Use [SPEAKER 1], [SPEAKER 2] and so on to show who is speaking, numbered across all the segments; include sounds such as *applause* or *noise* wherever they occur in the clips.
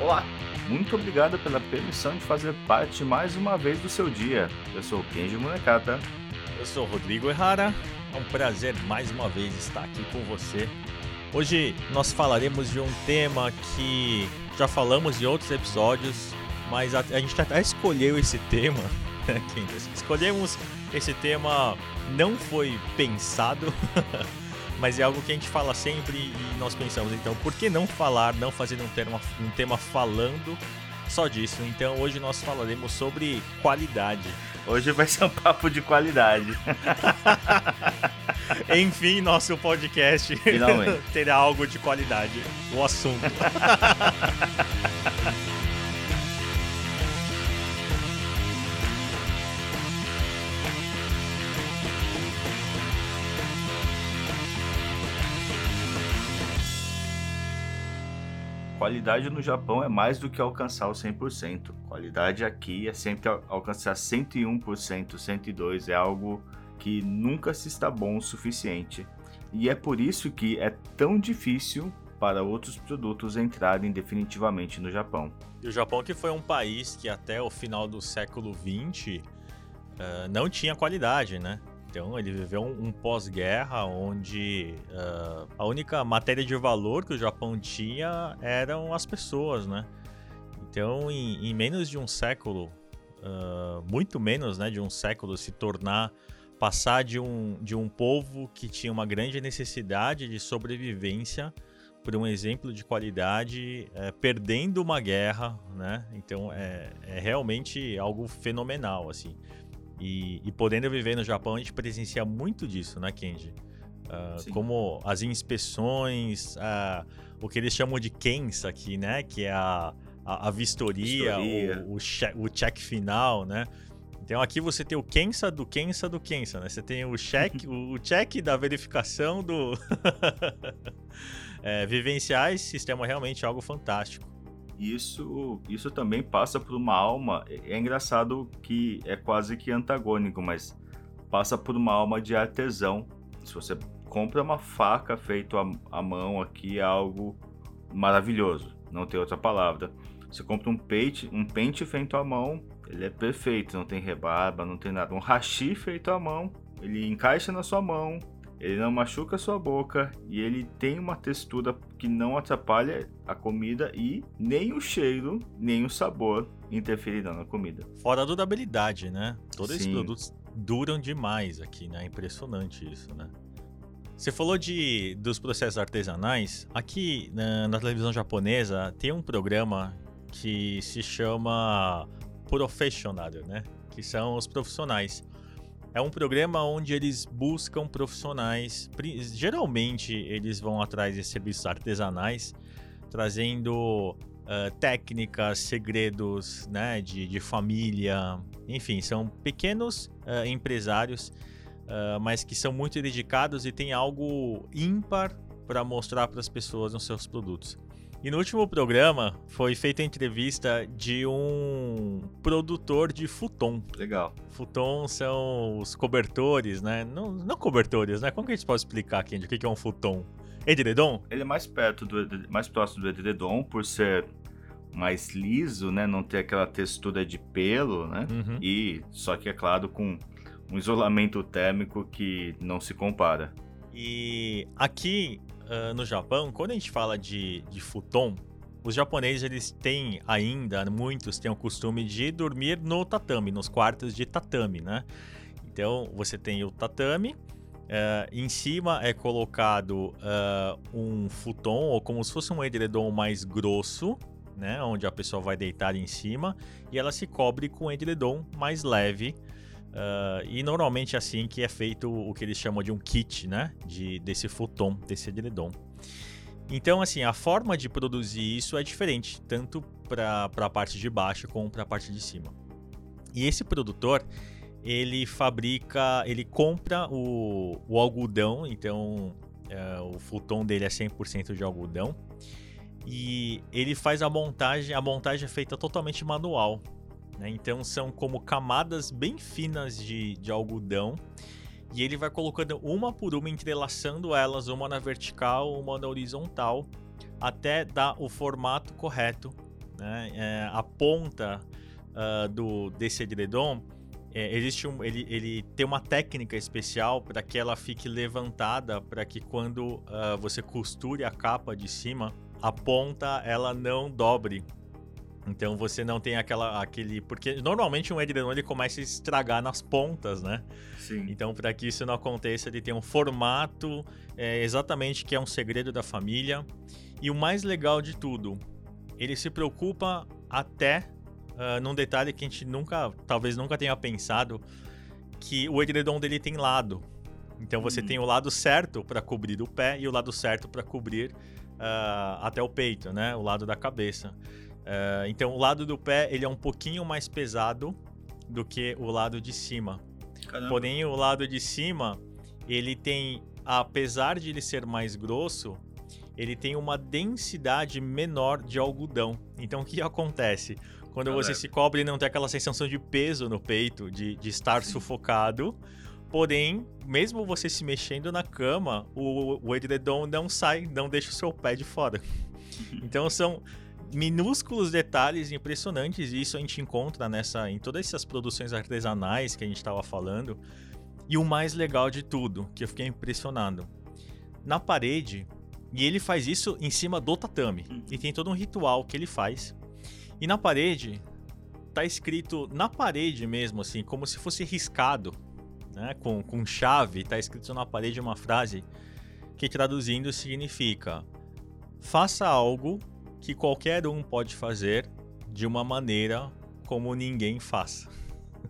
[SPEAKER 1] Olá, muito obrigado pela permissão de fazer parte mais uma vez do seu dia. Eu sou Kenji Munekata.
[SPEAKER 2] Eu sou Rodrigo Errara. É um prazer mais uma vez estar aqui com você. Hoje nós falaremos de um tema que já falamos em outros episódios, mas a, a gente até escolheu esse tema. *laughs* Né, Escolhemos esse tema, não foi pensado. *laughs* mas é algo que a gente fala sempre e nós pensamos, então, por que não falar, não fazer um tema, um tema falando só disso? Então, hoje nós falaremos sobre qualidade.
[SPEAKER 1] Hoje vai ser um papo de qualidade. *laughs*
[SPEAKER 2] Enfim, nosso podcast *laughs* terá algo de qualidade. O assunto. *laughs*
[SPEAKER 1] Qualidade no Japão é mais do que alcançar o 100%. Qualidade aqui é sempre alcançar 101%, 102%. É algo que nunca se está bom o suficiente. E é por isso que é tão difícil para outros produtos entrarem definitivamente no Japão.
[SPEAKER 2] E o Japão que foi um país que até o final do século XX uh, não tinha qualidade, né? Então ele viveu um, um pós-guerra onde uh, a única matéria de valor que o Japão tinha eram as pessoas, né? Então em, em menos de um século, uh, muito menos né, de um século, se tornar passar de um, de um povo que tinha uma grande necessidade de sobrevivência por um exemplo de qualidade, é, perdendo uma guerra, né? Então é, é realmente algo fenomenal, assim. E, e, podendo viver no Japão, a gente presencia muito disso, né, Kenji? Uh, como as inspeções, uh, o que eles chamam de Kensa aqui, né? Que é a, a, a vistoria, vistoria. O, o, check, o check final, né? Então aqui você tem o Kensa do Kensa do Kensa, né? Você tem o check, *laughs* o, check da verificação do *laughs* é, vivenciar esse sistema é realmente algo fantástico
[SPEAKER 1] isso, isso também passa por uma alma. É, é engraçado que é quase que antagônico, mas passa por uma alma de artesão. Se você compra uma faca feita à mão aqui, é algo maravilhoso. Não tem outra palavra. Você compra um pente, um pente feito à mão, ele é perfeito, não tem rebarba, não tem nada. Um hashi feito à mão, ele encaixa na sua mão, ele não machuca a sua boca e ele tem uma textura que não atrapalha a comida e nem o cheiro, nem o sabor interferirão na comida.
[SPEAKER 2] Fora a durabilidade, né? Todos Sim. esses produtos duram demais aqui, né? Impressionante isso, né? Você falou de, dos processos artesanais. Aqui na, na televisão japonesa tem um programa que se chama Professional, né? Que são os profissionais. É um programa onde eles buscam profissionais, geralmente eles vão atrás de serviços artesanais, trazendo uh, técnicas, segredos né, de, de família, enfim, são pequenos uh, empresários, uh, mas que são muito dedicados e têm algo ímpar para mostrar para as pessoas nos seus produtos. E no último programa foi feita a entrevista de um produtor de futon.
[SPEAKER 1] Legal.
[SPEAKER 2] Futon são os cobertores, né? Não, não cobertores, né? Como que a gente pode explicar aqui o que é um futon? Edredom?
[SPEAKER 1] Ele é mais perto do mais próximo do edredom por ser mais liso, né? Não ter aquela textura de pelo, né? Uhum. E só que é claro com um isolamento térmico que não se compara.
[SPEAKER 2] E aqui uh, no Japão, quando a gente fala de, de futon, os japoneses eles têm ainda, muitos têm o costume de dormir no tatame, nos quartos de tatame, né? Então você tem o tatame, uh, em cima é colocado uh, um futon, ou como se fosse um edredom mais grosso, né? Onde a pessoa vai deitar em cima e ela se cobre com um edredom mais leve, Uh, e normalmente é assim que é feito o que eles chamam de um kit, né? De, desse futon, desse edredom. Então, assim, a forma de produzir isso é diferente, tanto para a parte de baixo como para a parte de cima. E esse produtor, ele fabrica, ele compra o, o algodão, então uh, o futon dele é 100% de algodão. E ele faz a montagem, a montagem é feita totalmente manual. Né? Então são como camadas bem finas de, de algodão e ele vai colocando uma por uma, entrelaçando elas, uma na vertical, uma na horizontal, até dar o formato correto né? É, a ponta uh, do, desse edredom, é, existe um, ele, ele tem uma técnica especial para que ela fique levantada, para que quando uh, você costure a capa de cima, a ponta ela não dobre. Então você não tem aquela aquele porque normalmente um edredom ele começa a estragar nas pontas, né?
[SPEAKER 1] Sim.
[SPEAKER 2] Então para que isso não aconteça ele tem um formato é, exatamente que é um segredo da família e o mais legal de tudo ele se preocupa até uh, num detalhe que a gente nunca, talvez nunca tenha pensado, que o edredom dele tem lado. Então você hum. tem o lado certo para cobrir o pé e o lado certo para cobrir uh, até o peito, né? O lado da cabeça. Uh, então o lado do pé ele é um pouquinho mais pesado do que o lado de cima. Caramba. Porém o lado de cima ele tem, apesar de ele ser mais grosso, ele tem uma densidade menor de algodão. Então o que acontece? Quando você se cobre, não tem aquela sensação de peso no peito, de, de estar Sim. sufocado. Porém, mesmo você se mexendo na cama, o, o edredom não sai, não deixa o seu pé de fora. *laughs* Então são minúsculos detalhes impressionantes e isso a gente encontra nessa em todas essas produções artesanais que a gente estava falando. E o mais legal de tudo, que eu fiquei impressionado, na parede e ele faz isso em cima do tatame. E tem todo um ritual que ele faz. E na parede, tá escrito na parede mesmo, assim, como se fosse riscado, né? Com, com chave, tá escrito na parede uma frase que traduzindo significa: Faça algo que qualquer um pode fazer de uma maneira como ninguém faz.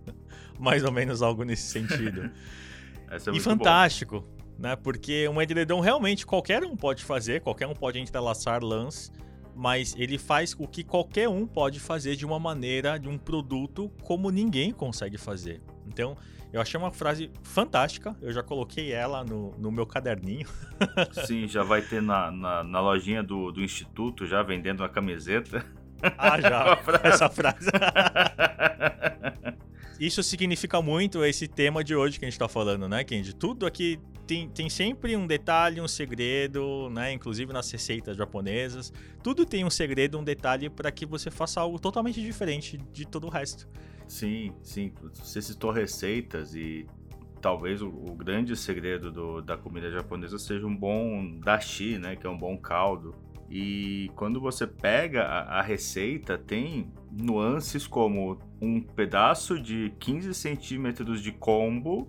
[SPEAKER 2] *laughs* Mais ou menos algo nesse sentido. *laughs*
[SPEAKER 1] é
[SPEAKER 2] e fantástico. Bom né? Porque um edredom realmente qualquer um pode fazer, qualquer um pode entrelaçar lãs, mas ele faz o que qualquer um pode fazer de uma maneira, de um produto como ninguém consegue fazer. Então, eu achei uma frase fantástica, eu já coloquei ela no, no meu caderninho. *laughs*
[SPEAKER 1] Sim, já vai ter na, na, na lojinha do, do Instituto, já vendendo a camiseta.
[SPEAKER 2] Ah, já, *laughs* essa frase. *laughs* Isso significa muito esse tema de hoje que a gente tá falando, né, Kendi? Tudo aqui tem, tem sempre um detalhe, um segredo, né? Inclusive nas receitas japonesas. Tudo tem um segredo, um detalhe para que você faça algo totalmente diferente de todo o resto.
[SPEAKER 1] Sim, sim. Você citou receitas e talvez o, o grande segredo do, da comida japonesa seja um bom dashi, né? Que é um bom caldo. E quando você pega a, a, receita, tem nuances como um pedaço de 15 centímetros de combo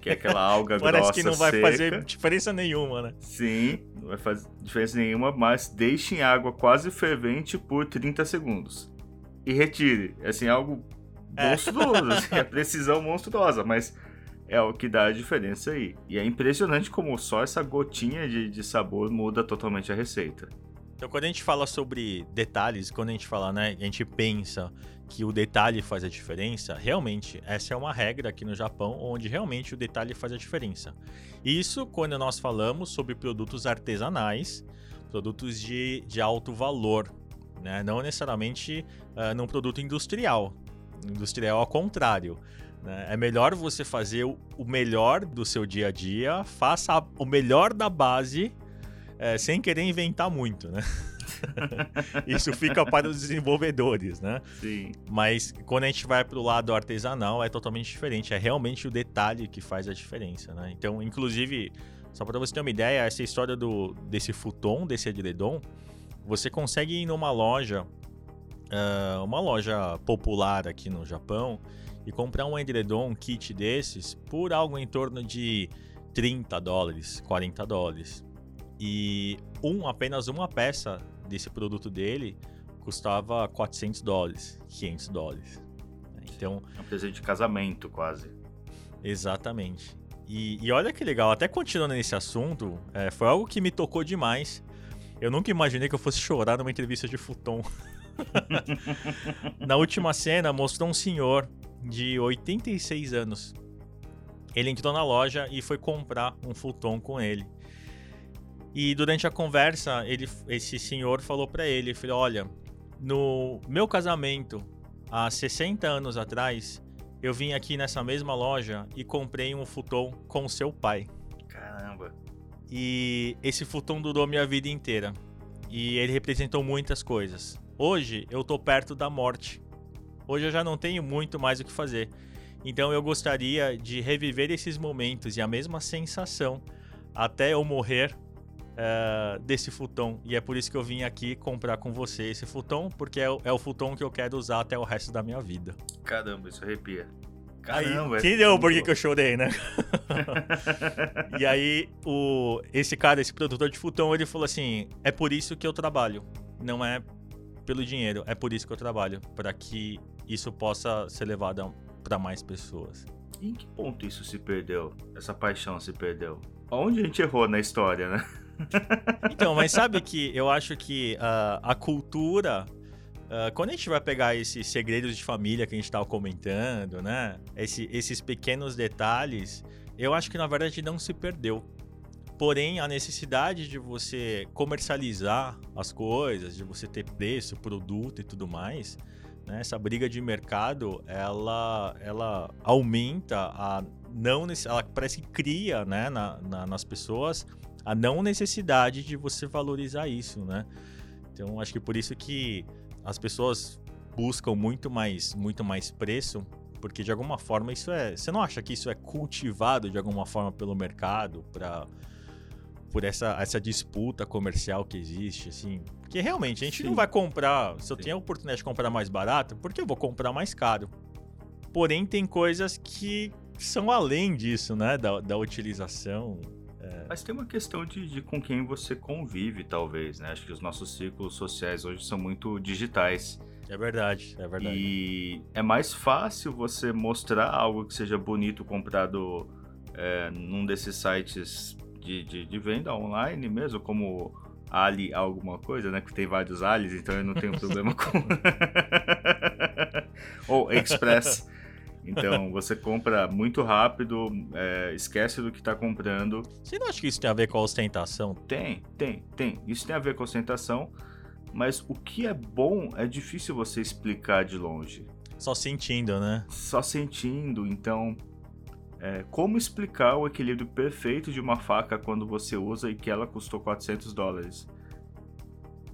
[SPEAKER 1] que é aquela alga *laughs*
[SPEAKER 2] Parece
[SPEAKER 1] grossa
[SPEAKER 2] que não vai
[SPEAKER 1] seca.
[SPEAKER 2] fazer diferença nenhuma, né?
[SPEAKER 1] Sim, não vai fazer diferença nenhuma, mas deixe em água quase fervente por 30 segundos. E retire. Assim, algo é. Monstruoso, assim, é precisão monstruosa, mas é o que dá a diferença aí. E é impressionante como só essa gotinha de, de sabor muda totalmente a receita.
[SPEAKER 2] Então, quando a gente fala sobre detalhes, quando a gente fala, né, a gente pensa que o detalhe faz a diferença, realmente, essa é uma regra aqui no Japão, onde realmente o detalhe faz a diferença. Isso quando nós falamos sobre produtos artesanais, produtos de, de alto valor, né? não necessariamente uh, num produto industrial. Industrial ao contrário. Né? É melhor você fazer o melhor do seu dia a dia, faça o melhor da base é, sem querer inventar muito, né? *laughs* Isso fica para os desenvolvedores, né?
[SPEAKER 1] Sim.
[SPEAKER 2] Mas quando a gente vai para o lado artesanal é totalmente diferente. É realmente o detalhe que faz a diferença, né? Então, inclusive, só para você ter uma ideia, essa história do desse futon, desse edredom, você consegue ir numa loja, uh, uma loja popular aqui no Japão, e comprar um edredom, um kit desses, por algo em torno de 30 dólares, 40 dólares. E um, apenas uma peça desse produto dele custava 400 dólares, 500 dólares. Então,
[SPEAKER 1] é um presente de casamento, quase.
[SPEAKER 2] Exatamente. E, e olha que legal, até continuando nesse assunto, é, foi algo que me tocou demais. Eu nunca imaginei que eu fosse chorar numa entrevista de futon. *laughs* *laughs* Na última cena, mostrou um senhor de 86 anos. Ele entrou na loja e foi comprar um futon com ele. E durante a conversa, ele, esse senhor falou para ele, falou, olha, no meu casamento, há 60 anos atrás, eu vim aqui nessa mesma loja e comprei um futon com seu pai.
[SPEAKER 1] Caramba.
[SPEAKER 2] E esse futon durou minha vida inteira. E ele representou muitas coisas. Hoje eu tô perto da morte. Hoje eu já não tenho muito mais o que fazer. Então eu gostaria de reviver esses momentos e a mesma sensação até eu morrer uh, desse futon. E é por isso que eu vim aqui comprar com você esse futon, porque é o, é o futon que eu quero usar até o resto da minha vida.
[SPEAKER 1] Caramba, isso arrepia.
[SPEAKER 2] Caramba, aí, entendeu por que, que eu chorei, né? *laughs* e aí, o, esse cara, esse produtor de futon, ele falou assim: é por isso que eu trabalho. Não é pelo dinheiro, é por isso que eu trabalho. para que isso possa ser levado para mais pessoas.
[SPEAKER 1] E em que ponto isso se perdeu? Essa paixão se perdeu? Onde a gente errou na história, né? *laughs*
[SPEAKER 2] então, mas sabe que eu acho que uh, a cultura Uh, quando a gente vai pegar esses segredos de família que a gente estava comentando, né? Esse, esses pequenos detalhes, eu acho que na verdade não se perdeu. Porém, a necessidade de você comercializar as coisas, de você ter preço, produto e tudo mais, né? essa briga de mercado, ela, ela aumenta a não ela parece que cria, né, na, na, nas pessoas a não necessidade de você valorizar isso, né? Então, acho que por isso que as pessoas buscam muito mais, muito mais preço, porque de alguma forma isso é. Você não acha que isso é cultivado de alguma forma pelo mercado para por essa, essa disputa comercial que existe, assim? Porque realmente a gente Sim. não vai comprar. Se eu Sim. tenho a oportunidade de comprar mais barato, por que eu vou comprar mais caro? Porém, tem coisas que são além disso, né? Da, da utilização.
[SPEAKER 1] É... Mas tem uma questão de, de com quem você convive, talvez, né? Acho que os nossos círculos sociais hoje são muito digitais.
[SPEAKER 2] É verdade, é verdade.
[SPEAKER 1] E é mais fácil você mostrar algo que seja bonito comprado é, num desses sites de, de, de, venda online mesmo, como Ali alguma coisa, né? Que tem vários Alis, então eu não tenho *laughs* problema com. *laughs* Ou Express. Então você compra muito rápido, é, esquece do que está comprando.
[SPEAKER 2] Você não acha que isso tem a ver com a ostentação?
[SPEAKER 1] Tem, tem, tem. Isso tem a ver com a ostentação, mas o que é bom é difícil você explicar de longe.
[SPEAKER 2] Só sentindo, né?
[SPEAKER 1] Só sentindo. Então, é, como explicar o equilíbrio perfeito de uma faca quando você usa e que ela custou 400 dólares?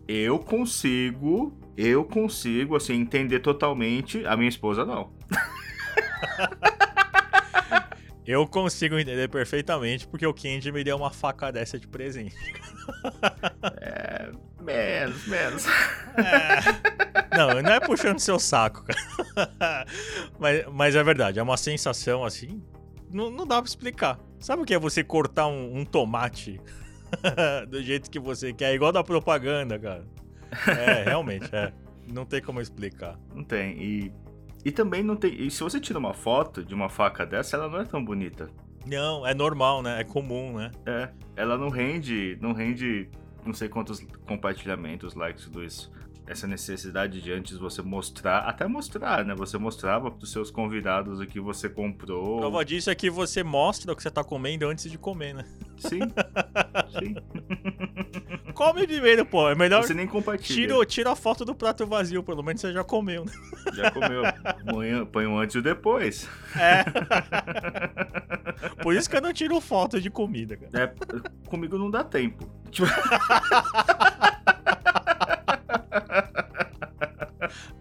[SPEAKER 1] Eu consigo, eu consigo, assim, entender totalmente. A minha esposa não. *laughs*
[SPEAKER 2] Eu consigo entender perfeitamente porque o Kenji me deu uma faca dessa de presente. *laughs*
[SPEAKER 1] É, menos, menos.
[SPEAKER 2] É, não, não é puxando seu saco, cara. *laughs* Mas, mas é verdade, é uma sensação assim. Não, não dá pra explicar. Sabe o que é você cortar um, um tomate *laughs* do jeito que você quer? É igual da propaganda, cara. É, *laughs* realmente, é. Não tem como explicar.
[SPEAKER 1] Não tem. E e também não tem. E se você tira uma foto de uma faca dessa, ela não é tão bonita.
[SPEAKER 2] Não, é normal, né? É comum, né?
[SPEAKER 1] É. Ela não rende. Não rende não sei quantos compartilhamentos, likes, tudo isso essa necessidade de antes você mostrar, até mostrar, né? Você mostrava para os seus convidados o que você comprou.
[SPEAKER 2] Prova disso é que você mostra o que você tá comendo antes de comer, né?
[SPEAKER 1] Sim. *laughs* Sim.
[SPEAKER 2] Come primeiro, pô. É melhor.
[SPEAKER 1] Você nem compartilha.
[SPEAKER 2] Tira, tira a foto do prato vazio, pelo menos você já comeu, né?
[SPEAKER 1] Já comeu. Põe um antes e depois.
[SPEAKER 2] É. *laughs* Por isso que eu não tiro foto de comida, cara.
[SPEAKER 1] É, comigo não dá tempo. Tipo... *laughs* *laughs*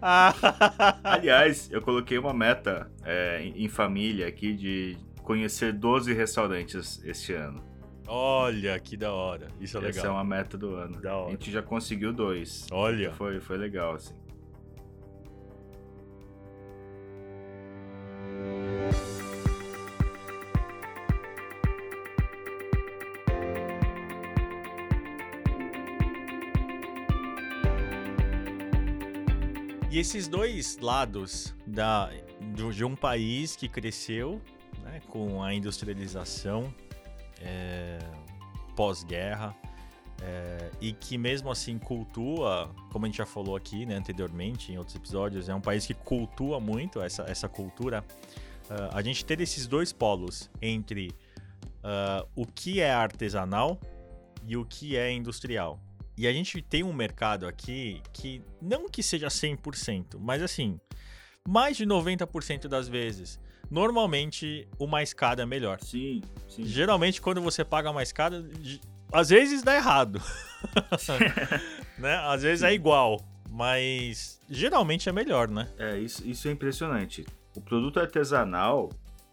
[SPEAKER 1] Aliás, eu coloquei uma meta é, em família aqui de conhecer 12 restaurantes este ano.
[SPEAKER 2] Olha, que da hora. Isso é
[SPEAKER 1] Essa
[SPEAKER 2] legal.
[SPEAKER 1] Essa é uma meta do ano.
[SPEAKER 2] Da hora.
[SPEAKER 1] A gente já conseguiu dois.
[SPEAKER 2] Olha.
[SPEAKER 1] Foi, foi legal, assim.
[SPEAKER 2] E esses dois lados da, de um país que cresceu né, com a industrialização é, pós-guerra é, e que mesmo assim cultua, como a gente já falou aqui né, anteriormente em outros episódios, é um país que cultua muito essa, essa cultura. Uh, a gente ter esses dois polos entre uh, o que é artesanal e o que é industrial. E a gente tem um mercado aqui que não que seja 100%, mas assim, mais de 90% das vezes, normalmente o mais caro é melhor.
[SPEAKER 1] Sim, sim.
[SPEAKER 2] Geralmente quando você paga mais caro, às vezes dá errado. *laughs* né? Às vezes é sim. é igual, mas geralmente é melhor, né?
[SPEAKER 1] É, isso, isso é impressionante. O produto artesanal,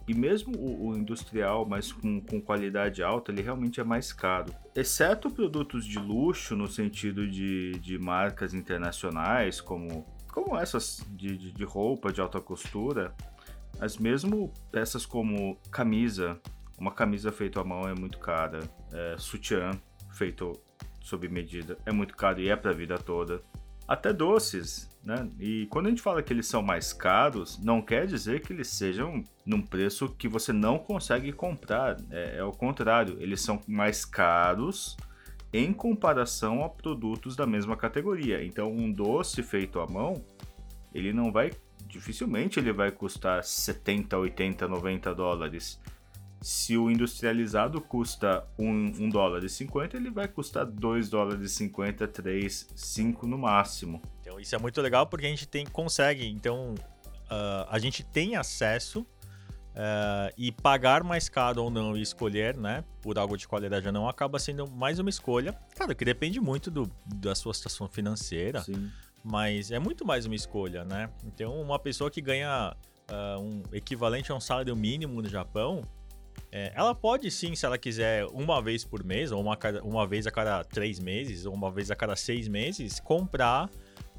[SPEAKER 1] e mesmo o, o industrial, mas com, com, qualidade alta, ele realmente é mais caro. Exceto produtos de luxo, no sentido de, de marcas internacionais, como, como essas de, de, de roupa de alta costura, mas mesmo peças como camisa, uma camisa feita à mão é muito cara, é, sutiã feito sob medida é muito caro e é para a vida toda. Até doces, né? E quando a gente fala que eles são mais caros, não quer dizer que eles sejam num preço que você não consegue comprar. É, é o contrário, eles são mais caros em comparação a produtos da mesma categoria. Então, um doce feito à mão, ele não vai, dificilmente ele vai custar 70, 80, 90 dólares. Se o industrializado custa 1 um, um dólar e 50, ele vai custar 2 dólares e 50, 3, 5 no máximo.
[SPEAKER 2] Então isso é muito legal porque a gente tem, consegue, então uh, a gente tem acesso uh, e pagar mais caro ou não e escolher, né, por algo de qualidade ou não, acaba sendo mais uma escolha. Claro que depende muito do, da sua situação financeira, Sim. mas é muito mais uma escolha, né? Então uma pessoa que ganha uh, um equivalente a um salário mínimo no Japão, é, ela pode sim, se ela quiser, uma vez por mês, ou uma, uma vez a cada três meses, ou uma vez a cada seis meses, comprar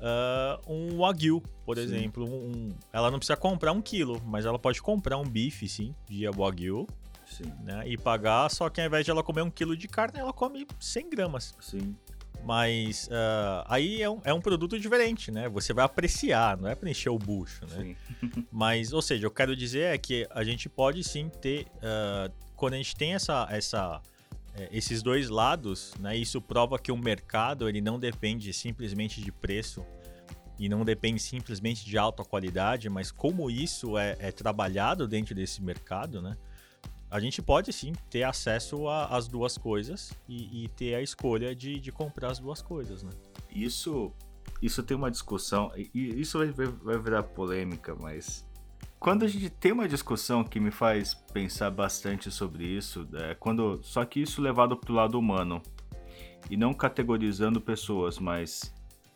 [SPEAKER 2] uh, um Wagyu, por sim. exemplo. Um, ela não precisa comprar um quilo, mas ela pode comprar um bife, sim, de Wagyu. Sim. Né, e pagar, só que ao invés de ela comer um quilo de carne, ela come 100 gramas.
[SPEAKER 1] Sim.
[SPEAKER 2] Mas uh, aí é um, é um produto diferente, né? Você vai apreciar, não é para encher o bucho, né? Sim. *laughs* Mas, ou seja, eu quero dizer é que a gente pode sim ter. Uh, quando a gente tem essa, essa, é, esses dois lados, né? Isso prova que o mercado ele não depende simplesmente de preço e não depende simplesmente de alta qualidade, mas como isso é, é trabalhado dentro desse mercado, né? a gente pode sim ter acesso às duas coisas e, e, ter a escolha de, de comprar as duas coisas, né?
[SPEAKER 1] Isso, isso tem uma discussão, e isso vai, vai virar polêmica, mas quando a gente tem uma discussão que me faz pensar bastante sobre isso, é quando só que isso levado para o lado humano e não categorizando pessoas, mas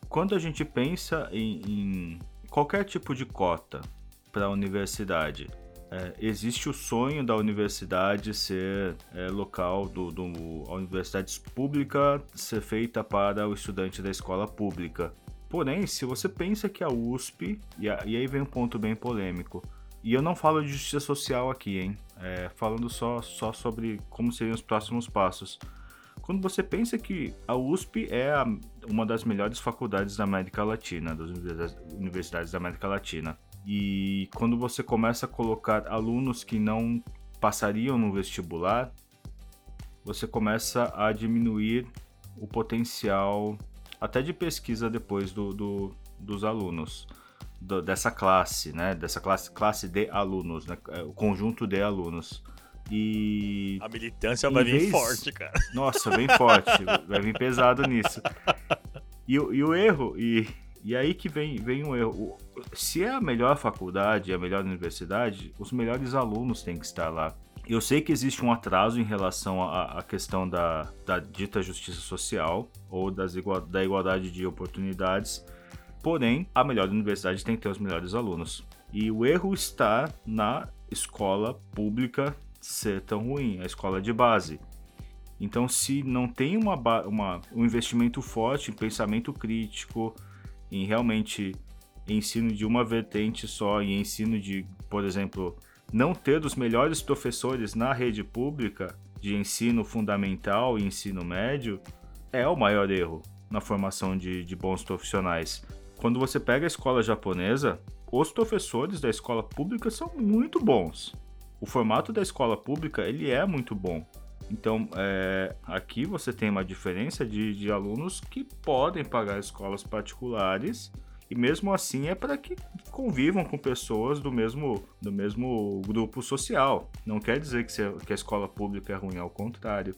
[SPEAKER 1] quando a gente pensa em, em qualquer tipo de cota para a universidade, é, existe o sonho da universidade ser é, local do, do a universidade pública ser feita para o estudante da escola pública. Porém, se você pensa que a USP e, e aí vem um ponto bem polêmico. E eu não falo de justiça social aqui, hein? É, falando só, só sobre como seriam os próximos passos. Quando você pensa que a USP é a, uma das melhores faculdades da América Latina, das universidades da América Latina, e quando você começa a colocar alunos que não passariam no vestibular, você começa a diminuir o potencial até de pesquisa depois do, do dos alunos do, dessa classe, né? Dessa classe, classe de alunos, né? É, o conjunto de alunos. E.
[SPEAKER 2] A militância vai vir forte, cara. *laughs*
[SPEAKER 1] Nossa, bem forte. vai vir pesado nisso. E, e o erro, e e aí que vem, vem um erro. Se é a melhor faculdade, a melhor universidade, os melhores alunos têm que estar lá. Eu sei que existe um atraso em relação à, à questão da, da, dita justiça social ou das igual, da igualdade de oportunidades, porém, a melhor universidade tem que ter os melhores alunos. E o erro está na escola pública ser tão ruim, a escola de base. Então, se não tem uma, uma, um investimento forte em pensamento crítico, em realmente ensino de uma vertente só e ensino de, por exemplo, não ter os melhores professores na rede pública de ensino fundamental e ensino médio é o maior erro na formação de, de bons profissionais. Quando você pega a escola japonesa, os professores da escola pública são muito bons. O formato da escola pública ele é muito bom. Então, é, aqui você tem uma diferença de, de alunos que podem pagar escolas particulares e mesmo assim é para que convivam com pessoas do mesmo, do mesmo grupo social. Não quer dizer que, se, que a escola pública é ruim, ao contrário.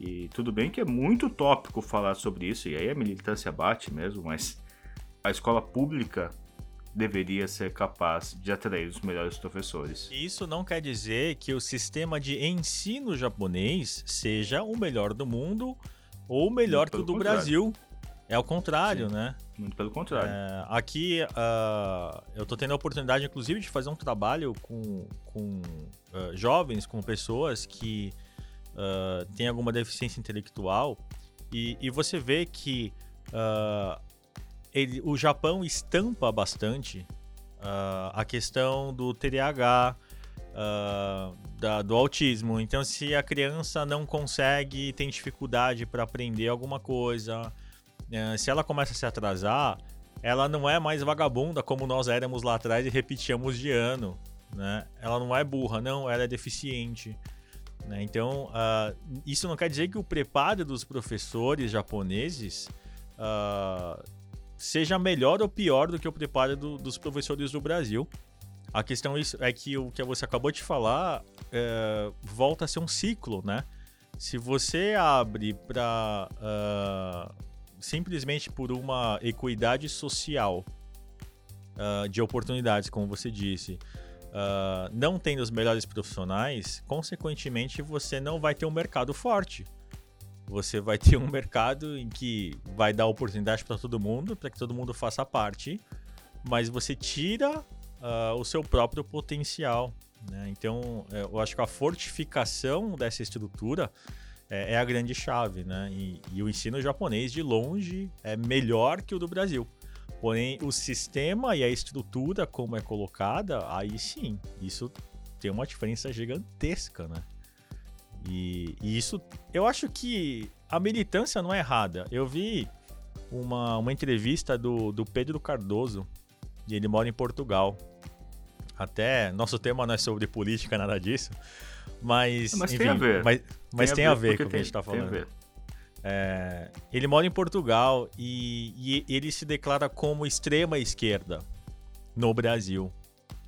[SPEAKER 1] E tudo bem que é muito tópico falar sobre isso, e aí a militância bate mesmo, mas a escola pública deveria ser capaz de atrair os melhores professores.
[SPEAKER 2] Isso não quer dizer que o sistema de ensino japonês seja o melhor do mundo ou melhor que o do contrário. Brasil. É o contrário,
[SPEAKER 1] Sim.
[SPEAKER 2] né?
[SPEAKER 1] Muito pelo contrário.
[SPEAKER 2] É, aqui uh, eu tô tendo a oportunidade, inclusive, de fazer um trabalho com, com uh, jovens, com pessoas que uh, têm alguma deficiência intelectual. E, e você vê que ele, o Japão estampa bastante a questão do TDAH, da, do autismo. Então, se a criança não consegue, tem dificuldade para aprender alguma coisa é, se ela começa a se atrasar, ela não é mais vagabunda como nós éramos lá atrás e repetíamos de ano. Né? Ela não é burra, não, ela é deficiente. Né? Então, uh, isso não quer dizer que o preparo dos professores japoneses uh, seja melhor ou pior do que o preparo do, dos professores do Brasil. A questão é que o que você acabou de falar é, volta a ser um ciclo, né? Se você abre para uh, simplesmente por uma equidade social uh, de oportunidades, como você disse, uh, não tendo os melhores profissionais, consequentemente você não vai ter um mercado forte. Você vai ter um mercado em que vai dar oportunidade para todo mundo, para que todo mundo faça parte, mas você tira uh, o seu próprio potencial. Né? Então, eh, eu acho que a fortificação dessa estrutura é, é a grande chave, né? E, e, o ensino japonês, de longe, é melhor que o do Brasil. Porém, o sistema e a estrutura como é colocada, aí sim, isso tem uma diferença gigantesca, né? E, e isso, eu acho que a militância não é errada. Eu vi uma, uma entrevista do, do Pedro Cardoso, e ele mora em Portugal. Até, nosso tema não é sobre política, nada disso, mas,
[SPEAKER 1] mas
[SPEAKER 2] enfim,
[SPEAKER 1] tem a ver.
[SPEAKER 2] Mas, mas tem, a ver, com o que a gente tá falando. É, ele mora em Portugal e, e, ele se declara como extrema esquerda no Brasil.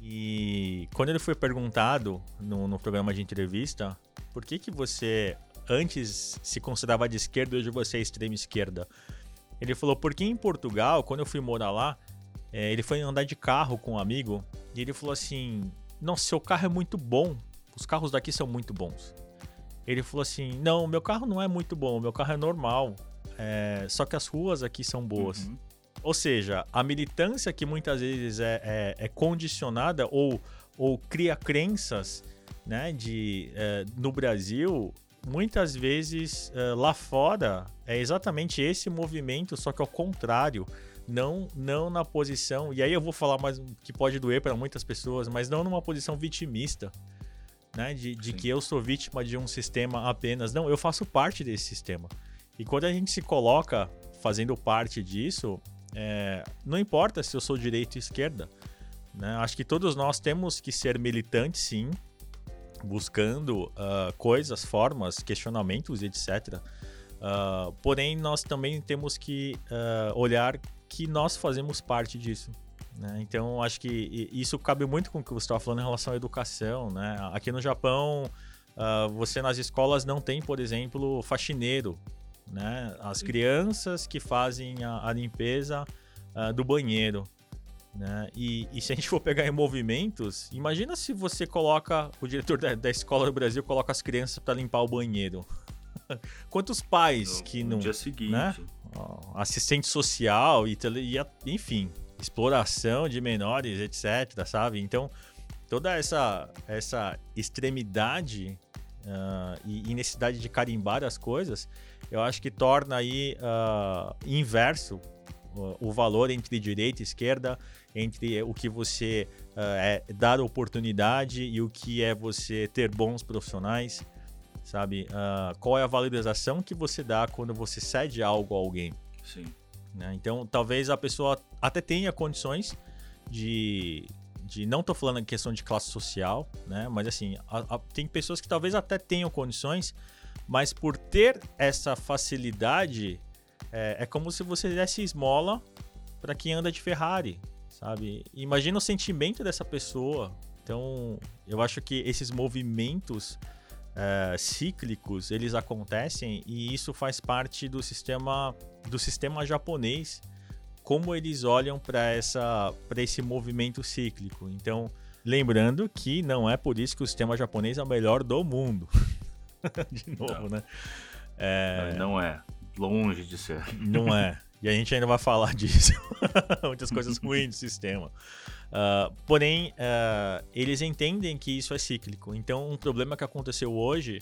[SPEAKER 2] E quando ele foi perguntado no, no programa de entrevista por que, que você antes se considerava de esquerda e hoje você é extrema esquerda, ele falou porque em Portugal, quando eu fui morar lá, é, ele foi andar de carro com um amigo e ele falou assim: Nossa, seu carro é muito bom os carros daqui são muito bons. Ele falou assim: Não, meu carro não é muito bom, meu carro é normal. É, só que as ruas aqui são boas. Uhum. Ou seja, a militância que muitas vezes é, é, é condicionada ou, ou cria crenças né, de, é, no Brasil, muitas vezes é, lá fora é exatamente esse movimento, só que ao contrário. Não, não na posição, e aí eu vou falar mais que pode doer para muitas pessoas, mas não numa posição vitimista né? De, de que eu sou vítima de um sistema apenas. Não, eu faço parte desse sistema. E quando a gente se coloca fazendo parte disso, é, não importa se eu sou direita ou esquerda. Né? Acho que todos nós temos que ser militantes, sim, buscando uh, coisas, formas, questionamentos, etc. Uh, ah, porém, nós também temos que uh, olhar que nós fazemos parte disso. Né? Então, acho que isso cabe muito com o que você estava falando em relação à educação. Né? Aqui no Japão, você nas escolas não tem, por exemplo, faxineiro. Né? As crianças que fazem a, a limpeza uh, do banheiro. Né? E, e, se a gente for pegar em movimentos, imagina se você coloca, o diretor da, da escola do Brasil coloca as crianças para limpar o banheiro. *laughs* Quantos pais no, que não.
[SPEAKER 1] No dia seguinte.
[SPEAKER 2] Né? Assistente social e, e enfim, exploração de menores, etc, sabe? Então, toda essa, essa extremidade uh, e, necessidade de carimbar as coisas, eu acho que torna aí uh, inverso o, o valor entre direita e esquerda, entre o que você uh, é dar oportunidade e o que é você ter bons profissionais, sabe? qual é a valorização que você dá quando você cede algo a alguém?
[SPEAKER 1] Sim.
[SPEAKER 2] Né? Então, talvez a pessoa até tenha condições de. de não estou falando em questão de classe social, né? mas assim, a, a, tem pessoas que talvez até tenham condições, mas por ter essa facilidade, é, é como se você desse esmola para quem anda de Ferrari, sabe? Imagina o sentimento dessa pessoa. Então, eu acho que esses movimentos uh, cíclicos eles acontecem e isso faz parte do sistema do sistema japonês como eles olham para essa para esse movimento cíclico então lembrando que não é por isso que o sistema japonês é o melhor do mundo *laughs* *laughs* de novo
[SPEAKER 1] não.
[SPEAKER 2] né
[SPEAKER 1] é... não é longe de ser
[SPEAKER 2] não é E a gente ainda vai falar *laughs* disso. Muitas coisas ruins do sistema. Uh, porém, uh, eles entendem que isso é cíclico. Então, um problema que aconteceu hoje,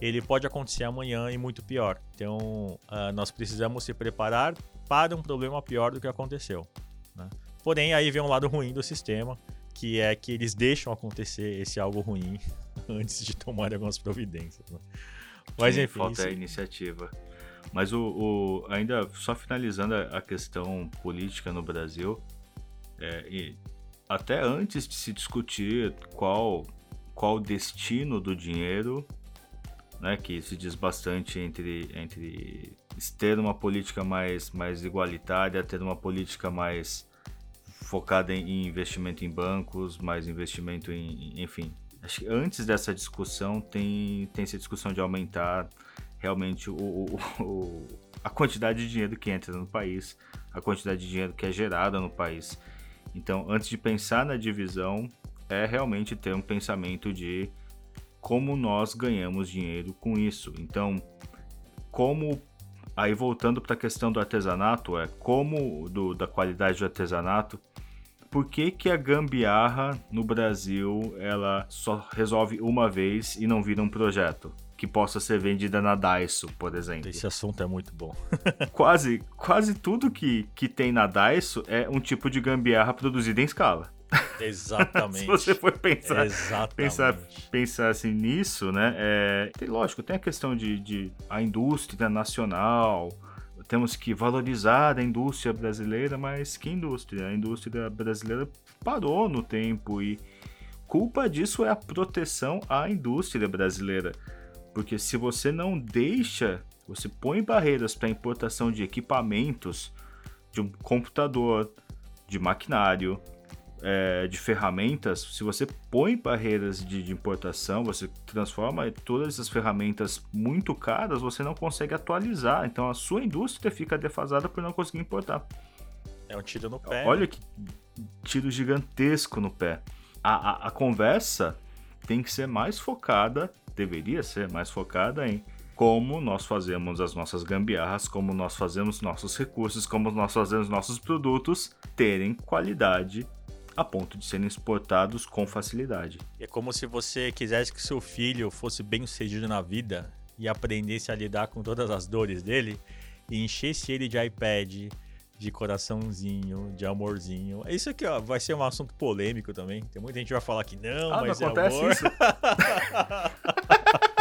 [SPEAKER 2] ele pode acontecer amanhã e muito pior. Então, uh, nós precisamos se preparar para um problema pior do que aconteceu. Né? Porém, aí vem um lado ruim do sistema, que é que eles deixam acontecer esse algo ruim *laughs* antes de tomar algumas providências. Né?
[SPEAKER 1] Mas Sim, enfim. Falta isso... a iniciativa. Mas o, o, ainda só finalizando a, questão política no Brasil, é, até antes de se discutir qual qual o destino do dinheiro, né, que se diz bastante entre, entre ter uma política mais, mais igualitária, ter uma política mais focada em investimento em bancos, mais investimento em, enfim. Acho que antes dessa discussão tem, tem essa discussão de aumentar realmente o, o, o, a quantidade de dinheiro que entra no país, a quantidade de dinheiro que é gerada no país. Então, antes de pensar na divisão, é realmente ter um pensamento de como nós ganhamos dinheiro com isso. Então, como aí voltando para a questão do artesanato, é como do, da qualidade do artesanato, por que, que a gambiarra no Brasil ela só resolve uma vez e não vira um projeto? Que possa ser vendida na Daiso, por exemplo.
[SPEAKER 2] Esse assunto é muito bom. *laughs*
[SPEAKER 1] quase, quase tudo que, que tem na Daiso é um tipo de gambiarra produzida em escala.
[SPEAKER 2] Exatamente. *laughs*
[SPEAKER 1] Se você for pensar, pensar, pensar assim nisso, né? É, tem, lógico, tem a questão de, de a indústria nacional, temos que valorizar a indústria brasileira, mas que indústria? A indústria brasileira parou no tempo e culpa disso é a proteção à indústria brasileira. Porque se você não deixa, você põe barreiras para a importação de equipamentos, de um computador, de maquinário, é, de ferramentas, se você põe barreiras de, de, importação, você transforma todas essas ferramentas muito caras, você não consegue atualizar. Então a sua indústria fica defasada por não conseguir importar.
[SPEAKER 2] É um tiro no pé.
[SPEAKER 1] Olha que tiro gigantesco no pé. A, a, a conversa tem que ser mais focada, deveria ser mais focada em como nós fazemos as nossas gambiarras, como nós fazemos nossos recursos, como nós fazemos nossos produtos terem qualidade a ponto de serem exportados com facilidade.
[SPEAKER 2] É como se você quisesse que seu filho fosse bem sucedido na vida e aprendesse a lidar com todas as dores dele e enchesse ele de iPad, de coraçãozinho, de amorzinho. Isso aqui ó, vai ser um assunto polêmico também. Tem muita gente que vai falar que não, ah, mas não é acontece amor. isso. *laughs*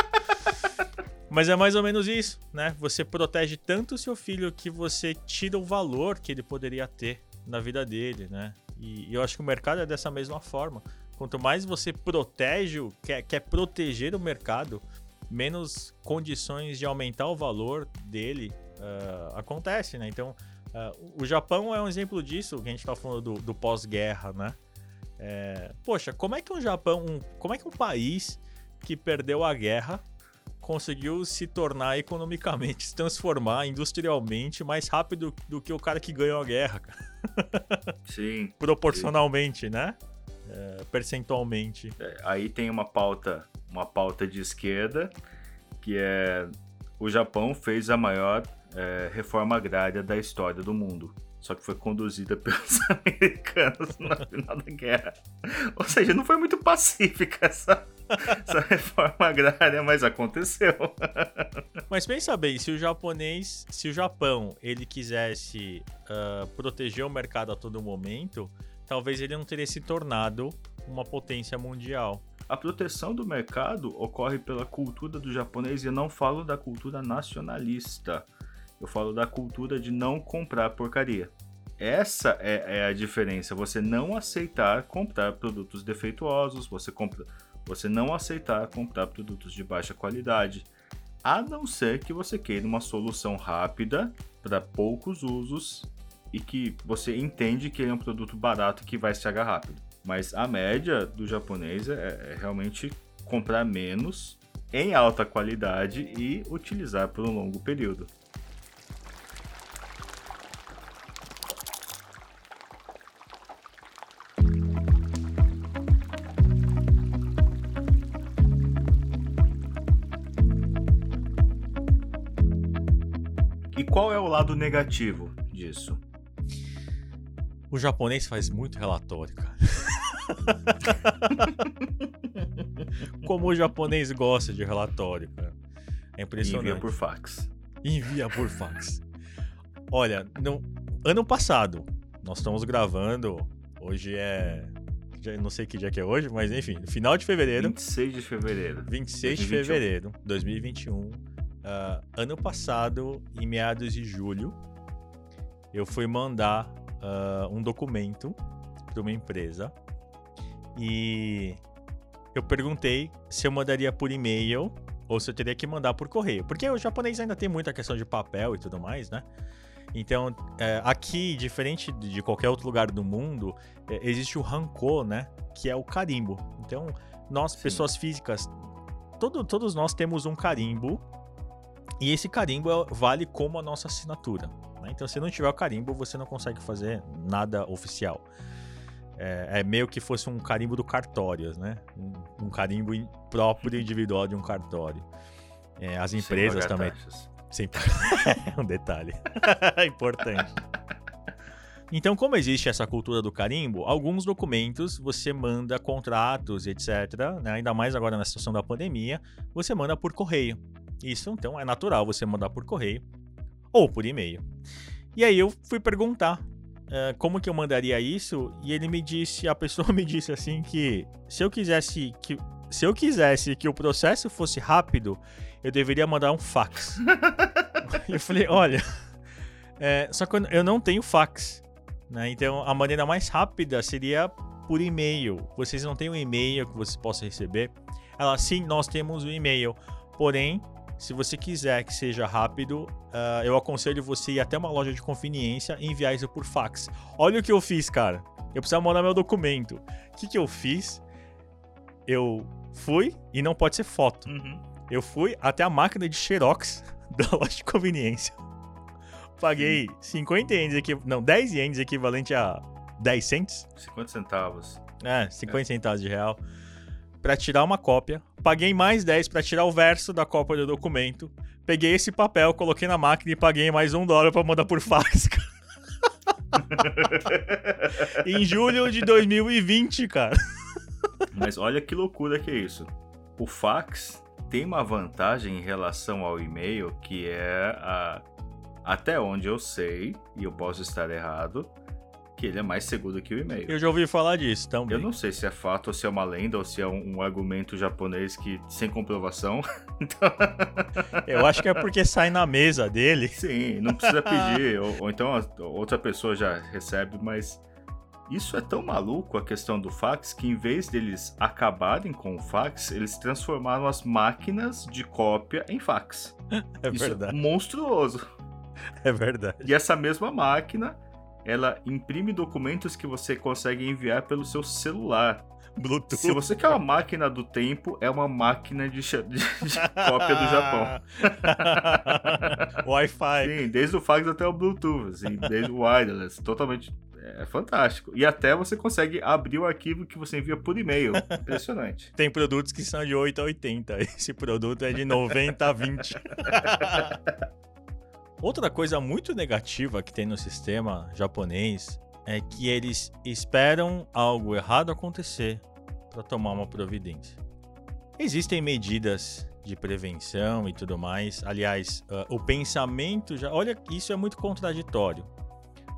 [SPEAKER 2] Mas é mais ou menos isso, né? Você protege tanto o seu filho que você tira o valor que ele poderia ter na vida dele, né? E, eu acho que o mercado é dessa mesma forma. Quanto mais você protege, quer, quer proteger o mercado, menos condições de aumentar o valor dele uh, acontece, né? Então, uh, o Japão é um exemplo disso, que a gente está falando do, do pós-guerra, né? É, poxa, como é que um Japão, um, como é que um país que perdeu a guerra conseguiu se tornar economicamente, *laughs* se transformar industrialmente mais rápido do que o cara que ganhou a guerra, cara. *laughs*
[SPEAKER 1] Sim.
[SPEAKER 2] Proporcionalmente, sim. né? É, percentualmente.
[SPEAKER 1] É, aí tem uma pauta, uma pauta de esquerda, que é o Japão fez a maior é, reforma agrária da história do mundo só que foi conduzida *laughs* pelos americanos no final da guerra. Ou seja, não foi muito pacífica essa, *laughs* essa reforma agrária, mas aconteceu. *laughs*
[SPEAKER 2] Mas pensa bem, se o japonês, se o Japão ele quisesse uh, proteger o mercado a todo momento, talvez ele não teria se tornado uma potência mundial.
[SPEAKER 1] A proteção do mercado ocorre pela cultura do japonês e eu não falo da cultura nacionalista. Eu falo da cultura de não comprar porcaria. Essa é, é, a diferença. Você não aceitar comprar produtos defeituosos, você, compra, você não aceitar comprar produtos de baixa qualidade. A não ser que você queira uma solução rápida para poucos usos e que você entende que ele é um produto barato que vai estragar rápido. Mas a média do japonês é, é realmente comprar menos em alta qualidade e utilizar por um longo período. Qual é o lado negativo disso?
[SPEAKER 2] O japonês faz muito relatório, cara. *laughs* Como o japonês gosta de relatório, cara. É impressionante.
[SPEAKER 1] Envia por fax.
[SPEAKER 2] Envia por fax. Olha, no ano passado, nós estamos gravando. Hoje é. Já não sei que dia que é hoje, mas enfim, final de fevereiro.
[SPEAKER 1] 26 de fevereiro.
[SPEAKER 2] 26 de fevereiro 2021. Uh, ano passado, em meados de julho, eu fui mandar uh, um documento para uma empresa e eu perguntei se eu mandaria por e-mail ou se eu teria que mandar por correio. Porque o japonês ainda tem muita questão de papel e tudo mais, né? Então, é, aqui, diferente de qualquer outro lugar do mundo, é, existe o Hanko, né? Que é o carimbo. Então, nós, Sim. pessoas físicas, todo, todos nós temos um carimbo. E esse carimbo é, vale como a nossa assinatura. Né? Então, se não tiver o carimbo, você não consegue fazer nada oficial. É, é, meio que fosse um carimbo do cartório, né? Um, um carimbo próprio individual de um cartório. É, as empresas também. Taxas. Sem *laughs* um detalhe *laughs* importante. Então, como existe essa cultura do carimbo, alguns documentos você manda contratos, etc. Né? Ainda mais agora na situação da pandemia, você manda por correio. Isso, então, é natural você mandar por correio ou por e-mail. E aí eu fui perguntar uh, como que eu mandaria isso e ele me disse, a pessoa *laughs* me disse assim que se eu quisesse que se eu quisesse que o processo fosse rápido, eu deveria mandar um fax. *laughs* eu falei, olha, é, só que eu não tenho fax, né? Então a maneira mais rápida seria por e-mail. Vocês não têm um e-mail que vocês possam receber? Ela, sim, nós temos um e-mail. Porém, se você quiser que seja rápido, uh, eu aconselho você ir até uma loja de conveniência e enviar isso por fax. Olha o que eu fiz, cara. Eu precisava mandar meu documento. O que, que eu fiz? Eu fui, e não pode ser foto. Uhum. Eu fui até a máquina de Xerox *laughs* da loja de conveniência. Paguei 50 ienes, equi... não, 10 ienes equivalente a 10 cents.
[SPEAKER 1] 50 centavos.
[SPEAKER 2] É, 50 é. centavos de real para tirar uma cópia, paguei mais 10 para tirar o verso da cópia do documento, peguei esse papel, coloquei na máquina e paguei mais um dólar para mandar por fax. *laughs* em julho de 2020, cara.
[SPEAKER 1] Mas olha que loucura que é isso. O fax tem uma vantagem em relação ao e-mail que é a até onde eu sei, e eu posso estar errado, que ele é mais seguro que o e-mail.
[SPEAKER 2] Eu já ouvi falar disso também.
[SPEAKER 1] Eu não sei se é fato ou se é uma lenda ou se é um, um argumento japonês que sem comprovação.
[SPEAKER 2] então... *laughs* Eu acho que é porque sai na mesa dele.
[SPEAKER 1] Sim, não precisa *laughs* pedir. ou, ou então outra pessoa já recebe, mas isso é tão maluco a questão do fax que em vez deles acabarem com o fax, eles transformaram as máquinas de cópia em fax. *laughs*
[SPEAKER 2] É Isso verdade.
[SPEAKER 1] É monstruoso. *laughs*
[SPEAKER 2] É verdade.
[SPEAKER 1] E essa mesma máquina ela imprime documentos que você consegue enviar pelo seu celular. Bluetooth. Se você quer uma máquina do tempo, é uma máquina de, de, de cópia do Japão. *laughs*
[SPEAKER 2] Wi-Fi.
[SPEAKER 1] Sim, desde o fax até o Bluetooth, assim, desde o wireless, totalmente é fantástico. E até você consegue abrir o arquivo que você envia por e-mail. Impressionante. *laughs*
[SPEAKER 2] Tem produtos que são de 8 a 80. Esse produto é de 90 a 20. Outra coisa muito negativa que tem no sistema japonês é que eles esperam algo errado acontecer para tomar uma providência. Existem medidas de prevenção e tudo mais. Aliás, uh, o pensamento já, olha, isso é muito contraditório.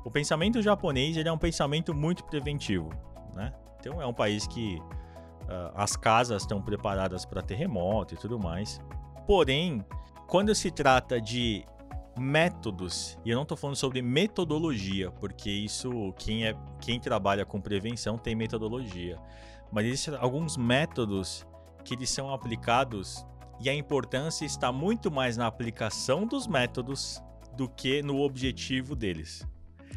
[SPEAKER 2] O pensamento japonês ele é um pensamento muito preventivo, né? Então é um país que uh, as casas estão preparadas para terremoto e tudo mais. Porém, quando se trata de métodos, e eu não estou falando sobre metodologia, porque isso quem é quem trabalha com prevenção tem metodologia, mas existem alguns métodos que eles são aplicados e a importância está muito mais na aplicação dos métodos do que no objetivo deles.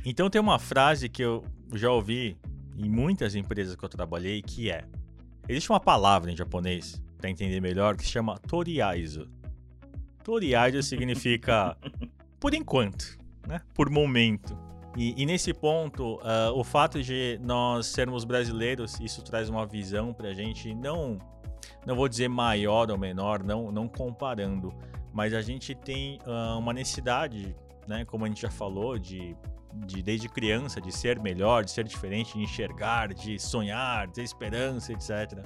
[SPEAKER 2] Então tem uma frase que eu já ouvi em muitas empresas que eu trabalhei que é: existe uma palavra em japonês para entender melhor que se chama toriaizo. Toriaizo significa por enquanto, né? Por momento. E, e nesse ponto, uh, o fato de nós sermos brasileiros, isso traz uma visão pra gente, não, não vou dizer maior ou menor, não, não comparando, mas a gente tem uh, uma necessidade, né? Como a gente já falou, de de desde criança, de ser melhor, de ser diferente, de enxergar, de sonhar, de ter esperança, etc.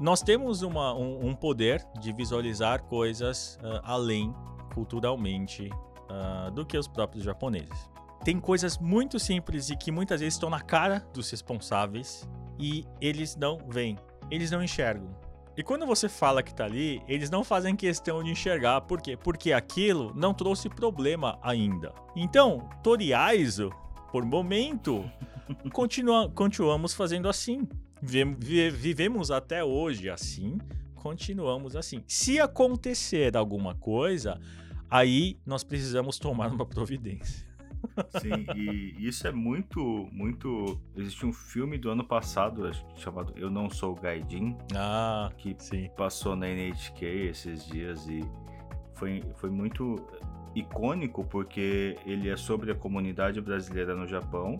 [SPEAKER 2] Nós temos uma, um, um, poder de visualizar coisas uh, além culturalmente uh, do que os próprios japoneses. Tem coisas muito simples e que muitas vezes estão na cara dos responsáveis e eles não veem, eles não enxergam. E quando você fala que tá ali, eles não fazem questão de enxergar. Por quê? Porque aquilo não trouxe problema ainda. Então, Toriaizo, por momento, *laughs* continua, continuamos fazendo assim. Vivemos até hoje assim, continuamos assim. Se acontecer alguma coisa, aí nós precisamos tomar uma providência.
[SPEAKER 1] Sim, e isso é muito, muito. Existe um filme do ano passado chamado Eu Não Sou Gaidin.
[SPEAKER 2] Ah,
[SPEAKER 1] que
[SPEAKER 2] sim.
[SPEAKER 1] passou na NHK esses dias e foi, foi muito icônico porque ele é sobre a comunidade brasileira no Japão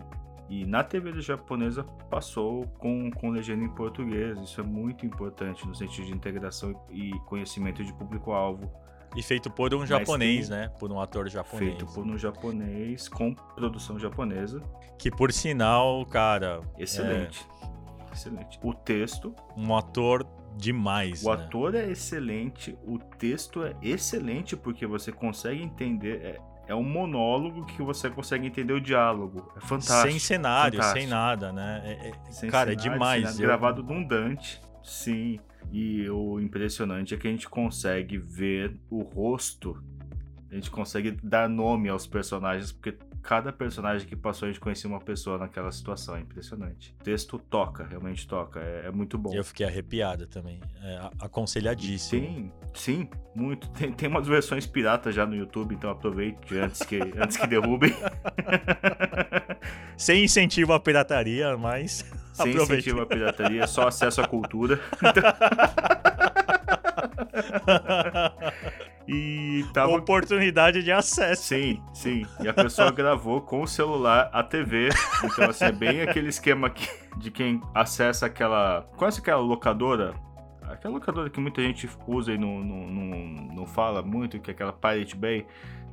[SPEAKER 1] e na TV japonesa passou com, com legenda em português. Isso é muito importante no sentido de integração e conhecimento de público-alvo.
[SPEAKER 2] E feito por um japonês, né? Por um ator japonês.
[SPEAKER 1] Feito por um japonês com produção japonesa.
[SPEAKER 2] Que por sinal, cara.
[SPEAKER 1] Excelente. É... Excelente. O texto.
[SPEAKER 2] Um ator demais.
[SPEAKER 1] O
[SPEAKER 2] né?
[SPEAKER 1] ator é excelente, o texto é excelente porque você consegue entender. É, é um monólogo que você consegue entender o diálogo. É fantástico.
[SPEAKER 2] Sem cenário,
[SPEAKER 1] fantástico.
[SPEAKER 2] sem nada, né? É, é, cara, é cenário, é demais.
[SPEAKER 1] Eu... Gravado num Dante. Sim. E o impressionante é que a gente consegue ver o rosto, a gente consegue dar nome aos personagens, porque cada personagem que passou a gente conhecia uma pessoa naquela situação. É impressionante. O texto toca, realmente toca. É, é muito bom.
[SPEAKER 2] Eu fiquei arrepiada também. É aconselhadíssimo.
[SPEAKER 1] Sim, sim, muito. Tem, tem umas versões piratas já no YouTube, então aproveite antes que, *laughs* antes que derrubem. *laughs*
[SPEAKER 2] Sem incentivo à pirataria, mas.
[SPEAKER 1] Sem incentivo à pirataria, só acesso à cultura. *laughs*
[SPEAKER 2] e tava... Oportunidade de acesso.
[SPEAKER 1] Sim, sim. E a pessoa *laughs* gravou com o celular a TV. Então, assim, é bem aquele esquema que, de quem acessa aquela. Quase aquela locadora. Aquela locadora que muita gente usa e não, não, não, não fala muito, que é aquela Pirate Bay.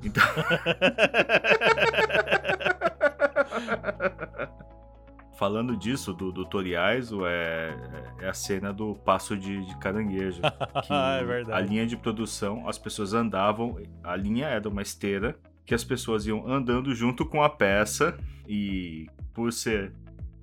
[SPEAKER 1] Então. *laughs* *laughs* Falando disso, do, do Toriaizo, é, é a cena do passo de, de caranguejo. *laughs*
[SPEAKER 2] É verdade.
[SPEAKER 1] A linha de produção, as pessoas andavam, a linha era uma esteira, que as pessoas iam andando junto com a peça, e por ser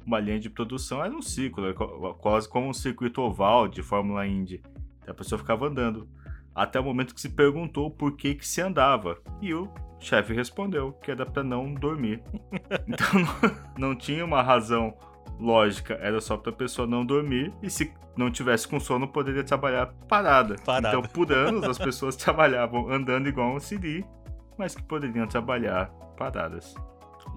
[SPEAKER 1] uma linha de produção, era um ciclo, quase como um circuito oval de Fórmula Indy. A pessoa ficava andando. Até o momento que se perguntou por que, que se andava. E o o chefe respondeu que era para não dormir. *laughs* Então não, não tinha uma razão lógica, era só para a pessoa não dormir e se não tivesse com sono poderia trabalhar parada.
[SPEAKER 2] parada.
[SPEAKER 1] Então por anos as pessoas *laughs* trabalhavam andando igual um siri, mas que poderiam trabalhar paradas.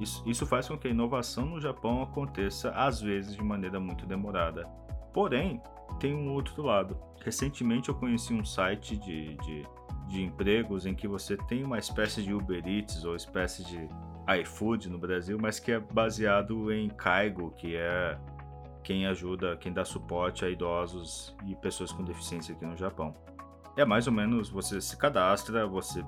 [SPEAKER 1] Isso, isso faz com que a inovação no Japão aconteça às vezes de maneira muito demorada. Porém, tem um outro lado. Recentemente eu conheci um site de, de de empregos em que você tem uma espécie de Uber Eats ou espécie de iFood no Brasil, mas que é baseado em Caigo, que é quem ajuda, quem dá suporte a idosos e pessoas com deficiência aqui no Japão. É mais ou menos você se cadastra, você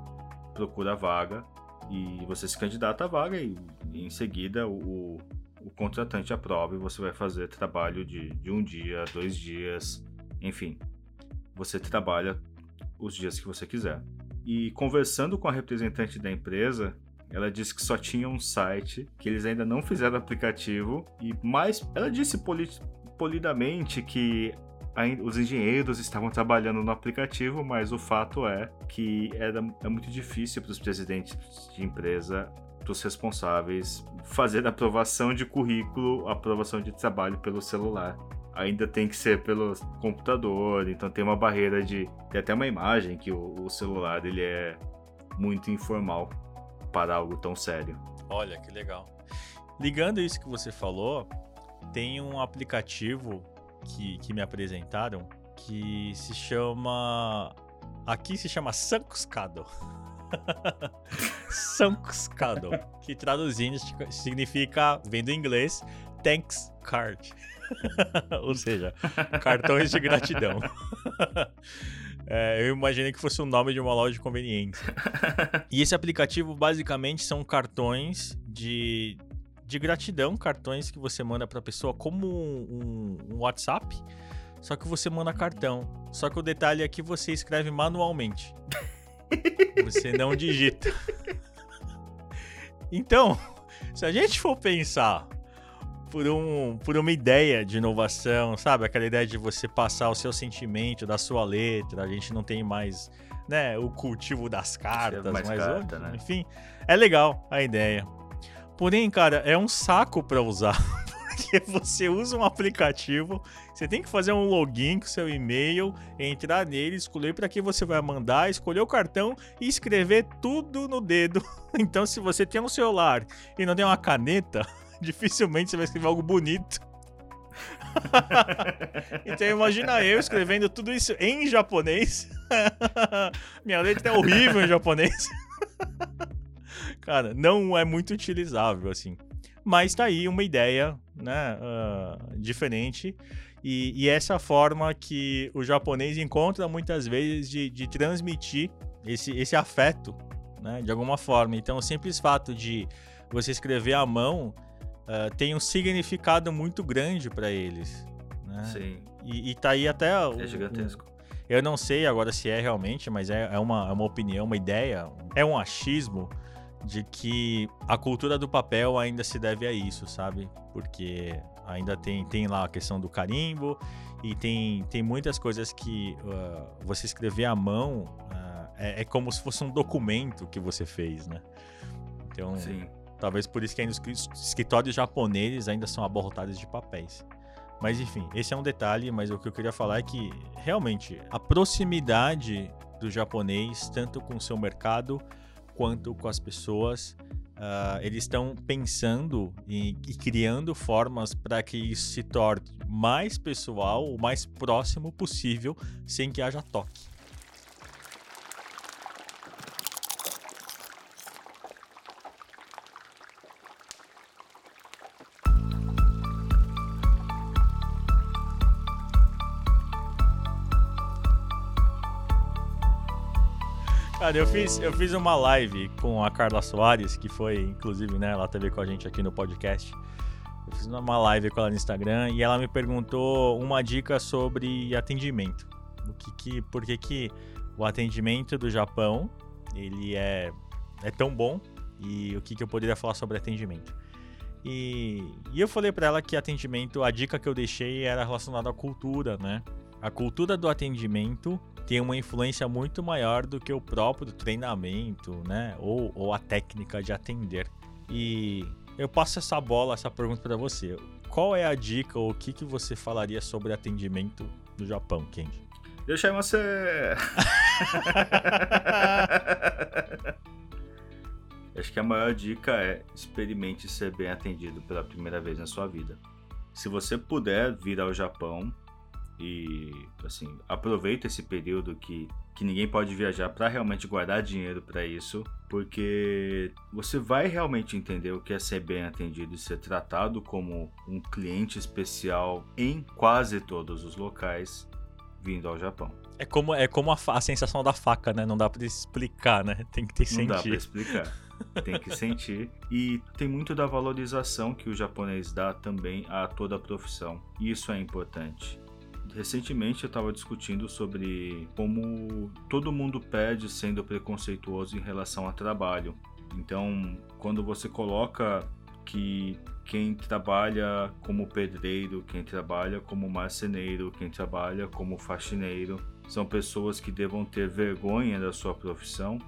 [SPEAKER 1] procura a vaga e você se candidata à vaga e, e em seguida o, o contratante aprova e você vai fazer trabalho de, de um dia, dois dias, enfim. Você trabalha os dias que você quiser. E conversando com a representante da empresa, ela disse que só tinha um site, que eles ainda não fizeram aplicativo, e mais, ela disse poli polidamente que os engenheiros estavam trabalhando no aplicativo, mas o fato é que era, é muito difícil para os presidentes de empresa, para os responsáveis, fazer aprovação de currículo, aprovação de trabalho pelo celular ainda tem que ser pelo computador, então tem uma barreira de. Tem até uma imagem que o, o celular ele é muito informal para algo tão sério.
[SPEAKER 2] Olha que legal. Ligando isso que você falou, tem um aplicativo que, que me apresentaram que se chama. Aqui se chama Sankuscado. *laughs* Sankuscado, que traduzindo significa, vem do inglês, Thanks Card. *laughs* Ou seja, cartões de gratidão. *laughs* É, eu imaginei que fosse o nome de uma loja de conveniência. E esse aplicativo basicamente são cartões de, de gratidão, cartões que você manda para a pessoa como um, um, um WhatsApp, só que você manda cartão. Só que o detalhe é que você escreve manualmente. Você não digita. *laughs* Então, se a gente for pensar por, um, por uma ideia de inovação, sabe? Aquela ideia de você passar o seu sentimento da sua letra, a gente não tem mais né, o cultivo das cartas, mais mas carta, né? enfim, é legal a ideia. Porém, cara, é um saco para usar. *laughs* Porque você usa um aplicativo, você tem que fazer um login com seu e-mail, entrar nele, escolher para quem você vai mandar, escolher o cartão e escrever tudo no dedo. *laughs* Então, se você tem um celular e não tem uma caneta, *laughs* dificilmente você vai escrever algo bonito. *laughs* então imagina eu escrevendo tudo isso em japonês. *laughs* Minha letra é horrível em japonês. Cara, não é muito utilizável assim. Mas tá aí uma ideia, né, uh, diferente. E, e, essa forma que o japonês encontra muitas vezes de, de transmitir esse, esse afeto, né, de alguma forma. Então, o simples fato de você escrever à mão uh, tem um significado muito grande para eles. Né?
[SPEAKER 1] Sim.
[SPEAKER 2] E, e tá aí até.
[SPEAKER 1] É gigantesco.
[SPEAKER 2] eu não sei agora se é realmente, mas é, é, uma, é uma opinião, uma ideia, é um achismo de que a cultura do papel ainda se deve a isso, sabe? Porque ainda tem, tem lá a questão do carimbo e tem, tem muitas coisas que uh, você escrever à mão uh, é, é, como se fosse um documento que você fez, né? Então, Sim. Talvez por isso que ainda os escritórios japoneses ainda são abarrotados de papéis. Mas enfim, esse é um detalhe, mas o que eu queria falar é que realmente a proximidade do japonês, tanto com o seu mercado quanto com as pessoas. Uh, eles estão pensando e, e, criando formas para que isso se torne mais pessoal, o mais próximo possível, sem que haja toque. Cara, eu fiz, eu fiz uma live com a Carla Soares, que foi, inclusive, né, ela teve com a gente aqui no podcast. Eu fiz uma live com ela no Instagram e ela me perguntou uma dica sobre atendimento. O que que, por que que o atendimento do Japão, ele é, é tão bom e o que que eu poderia falar sobre atendimento. E, e eu falei para ela que atendimento, a dica que eu deixei era relacionada à cultura, né? A cultura do atendimento tem uma influência muito maior do que o próprio treinamento, né? Ou, ou a técnica de atender. E eu passo essa bola, essa pergunta para você. Qual é a dica ou o que, que você falaria sobre atendimento do Japão, Kenji?
[SPEAKER 1] Deixa você. *laughs* Acho que a maior dica é experimente ser bem atendido pela primeira vez na sua vida. Se você puder vir ao Japão, e assim aproveita esse período que, que ninguém pode viajar para realmente guardar dinheiro para isso porque você vai realmente entender o que é ser bem atendido e ser tratado como um cliente especial em quase todos os locais vindo ao Japão
[SPEAKER 2] é como é como a, a sensação da faca né não dá para explicar né *laughs* tem que ter sentir
[SPEAKER 1] não dá para explicar tem que sentir. E tem muito da valorização que o japonês dá também a toda a profissão. Isso é importante. Recentemente eu estava discutindo sobre como todo mundo pede sendo preconceituoso em relação a trabalho. Então, quando você coloca que quem trabalha como pedreiro, quem trabalha como marceneiro, quem trabalha como faxineiro, são pessoas que devam ter vergonha da sua profissão,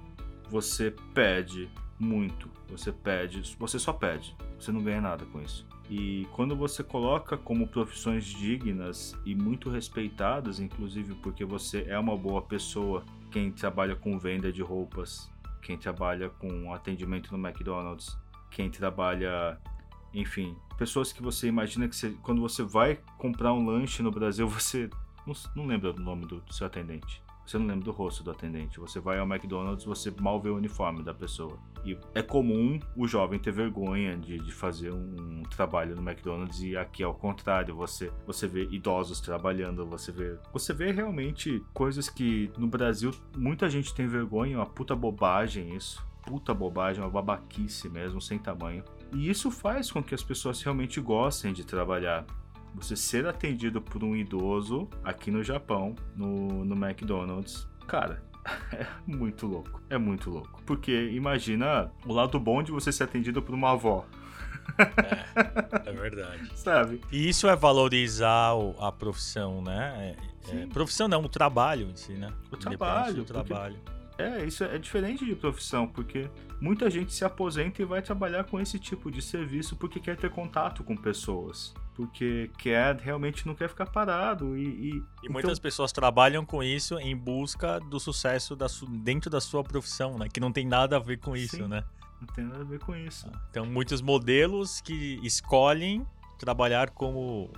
[SPEAKER 1] você pede muito. Você pede, você só pede. Você não ganha nada com isso. E quando você coloca como profissões dignas e muito respeitadas, inclusive porque você é uma boa pessoa, quem trabalha com venda de roupas, quem trabalha com atendimento no McDonald's, quem trabalha, enfim, pessoas que você imagina que você, quando você vai comprar um lanche no Brasil, *laughs* você não, não lembra do nome do, do seu atendente. Você não lembra do rosto do atendente. Você vai ao McDonald's, você mal vê o uniforme da pessoa. E é comum o jovem ter vergonha de, de fazer um trabalho no McDonald's e aqui ao contrário, você você vê idosos trabalhando, você vê você vê realmente coisas que no Brasil muita gente tem vergonha, uma puta bobagem isso puta bobagem, uma babaquice mesmo, sem tamanho. E isso faz com que as pessoas realmente gostem de trabalhar. Você ser atendido por um idoso aqui no Japão, no, no McDonald's, cara, *laughs* é muito louco. É muito louco. Porque imagina o lado bom de você ser atendido por uma avó.
[SPEAKER 2] É, é verdade. *laughs*
[SPEAKER 1] Sabe?
[SPEAKER 2] E isso é valorizar a profissão, né? É, é, profissão não, o trabalho em si, né?
[SPEAKER 1] O trabalho.
[SPEAKER 2] O trabalho.
[SPEAKER 1] É, isso é diferente de profissão, porque muita gente se aposenta e vai trabalhar com esse tipo de serviço porque quer ter contato com pessoas. Porque quer, realmente não quer ficar parado. E, e,
[SPEAKER 2] e então... muitas pessoas trabalham com isso em busca do sucesso da dentro da sua profissão, né? Que não tem nada a ver com isso,
[SPEAKER 1] Sim,
[SPEAKER 2] né?
[SPEAKER 1] Não tem nada a ver com isso.
[SPEAKER 2] Ah, então, muitos modelos que escolhem trabalhar como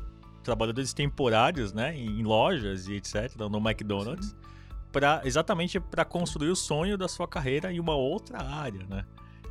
[SPEAKER 2] trabalhadores temporários, né? Em lojas e etc., no McDonald's. Para exatamente para construir o sonho da sua carreira em uma outra área, né?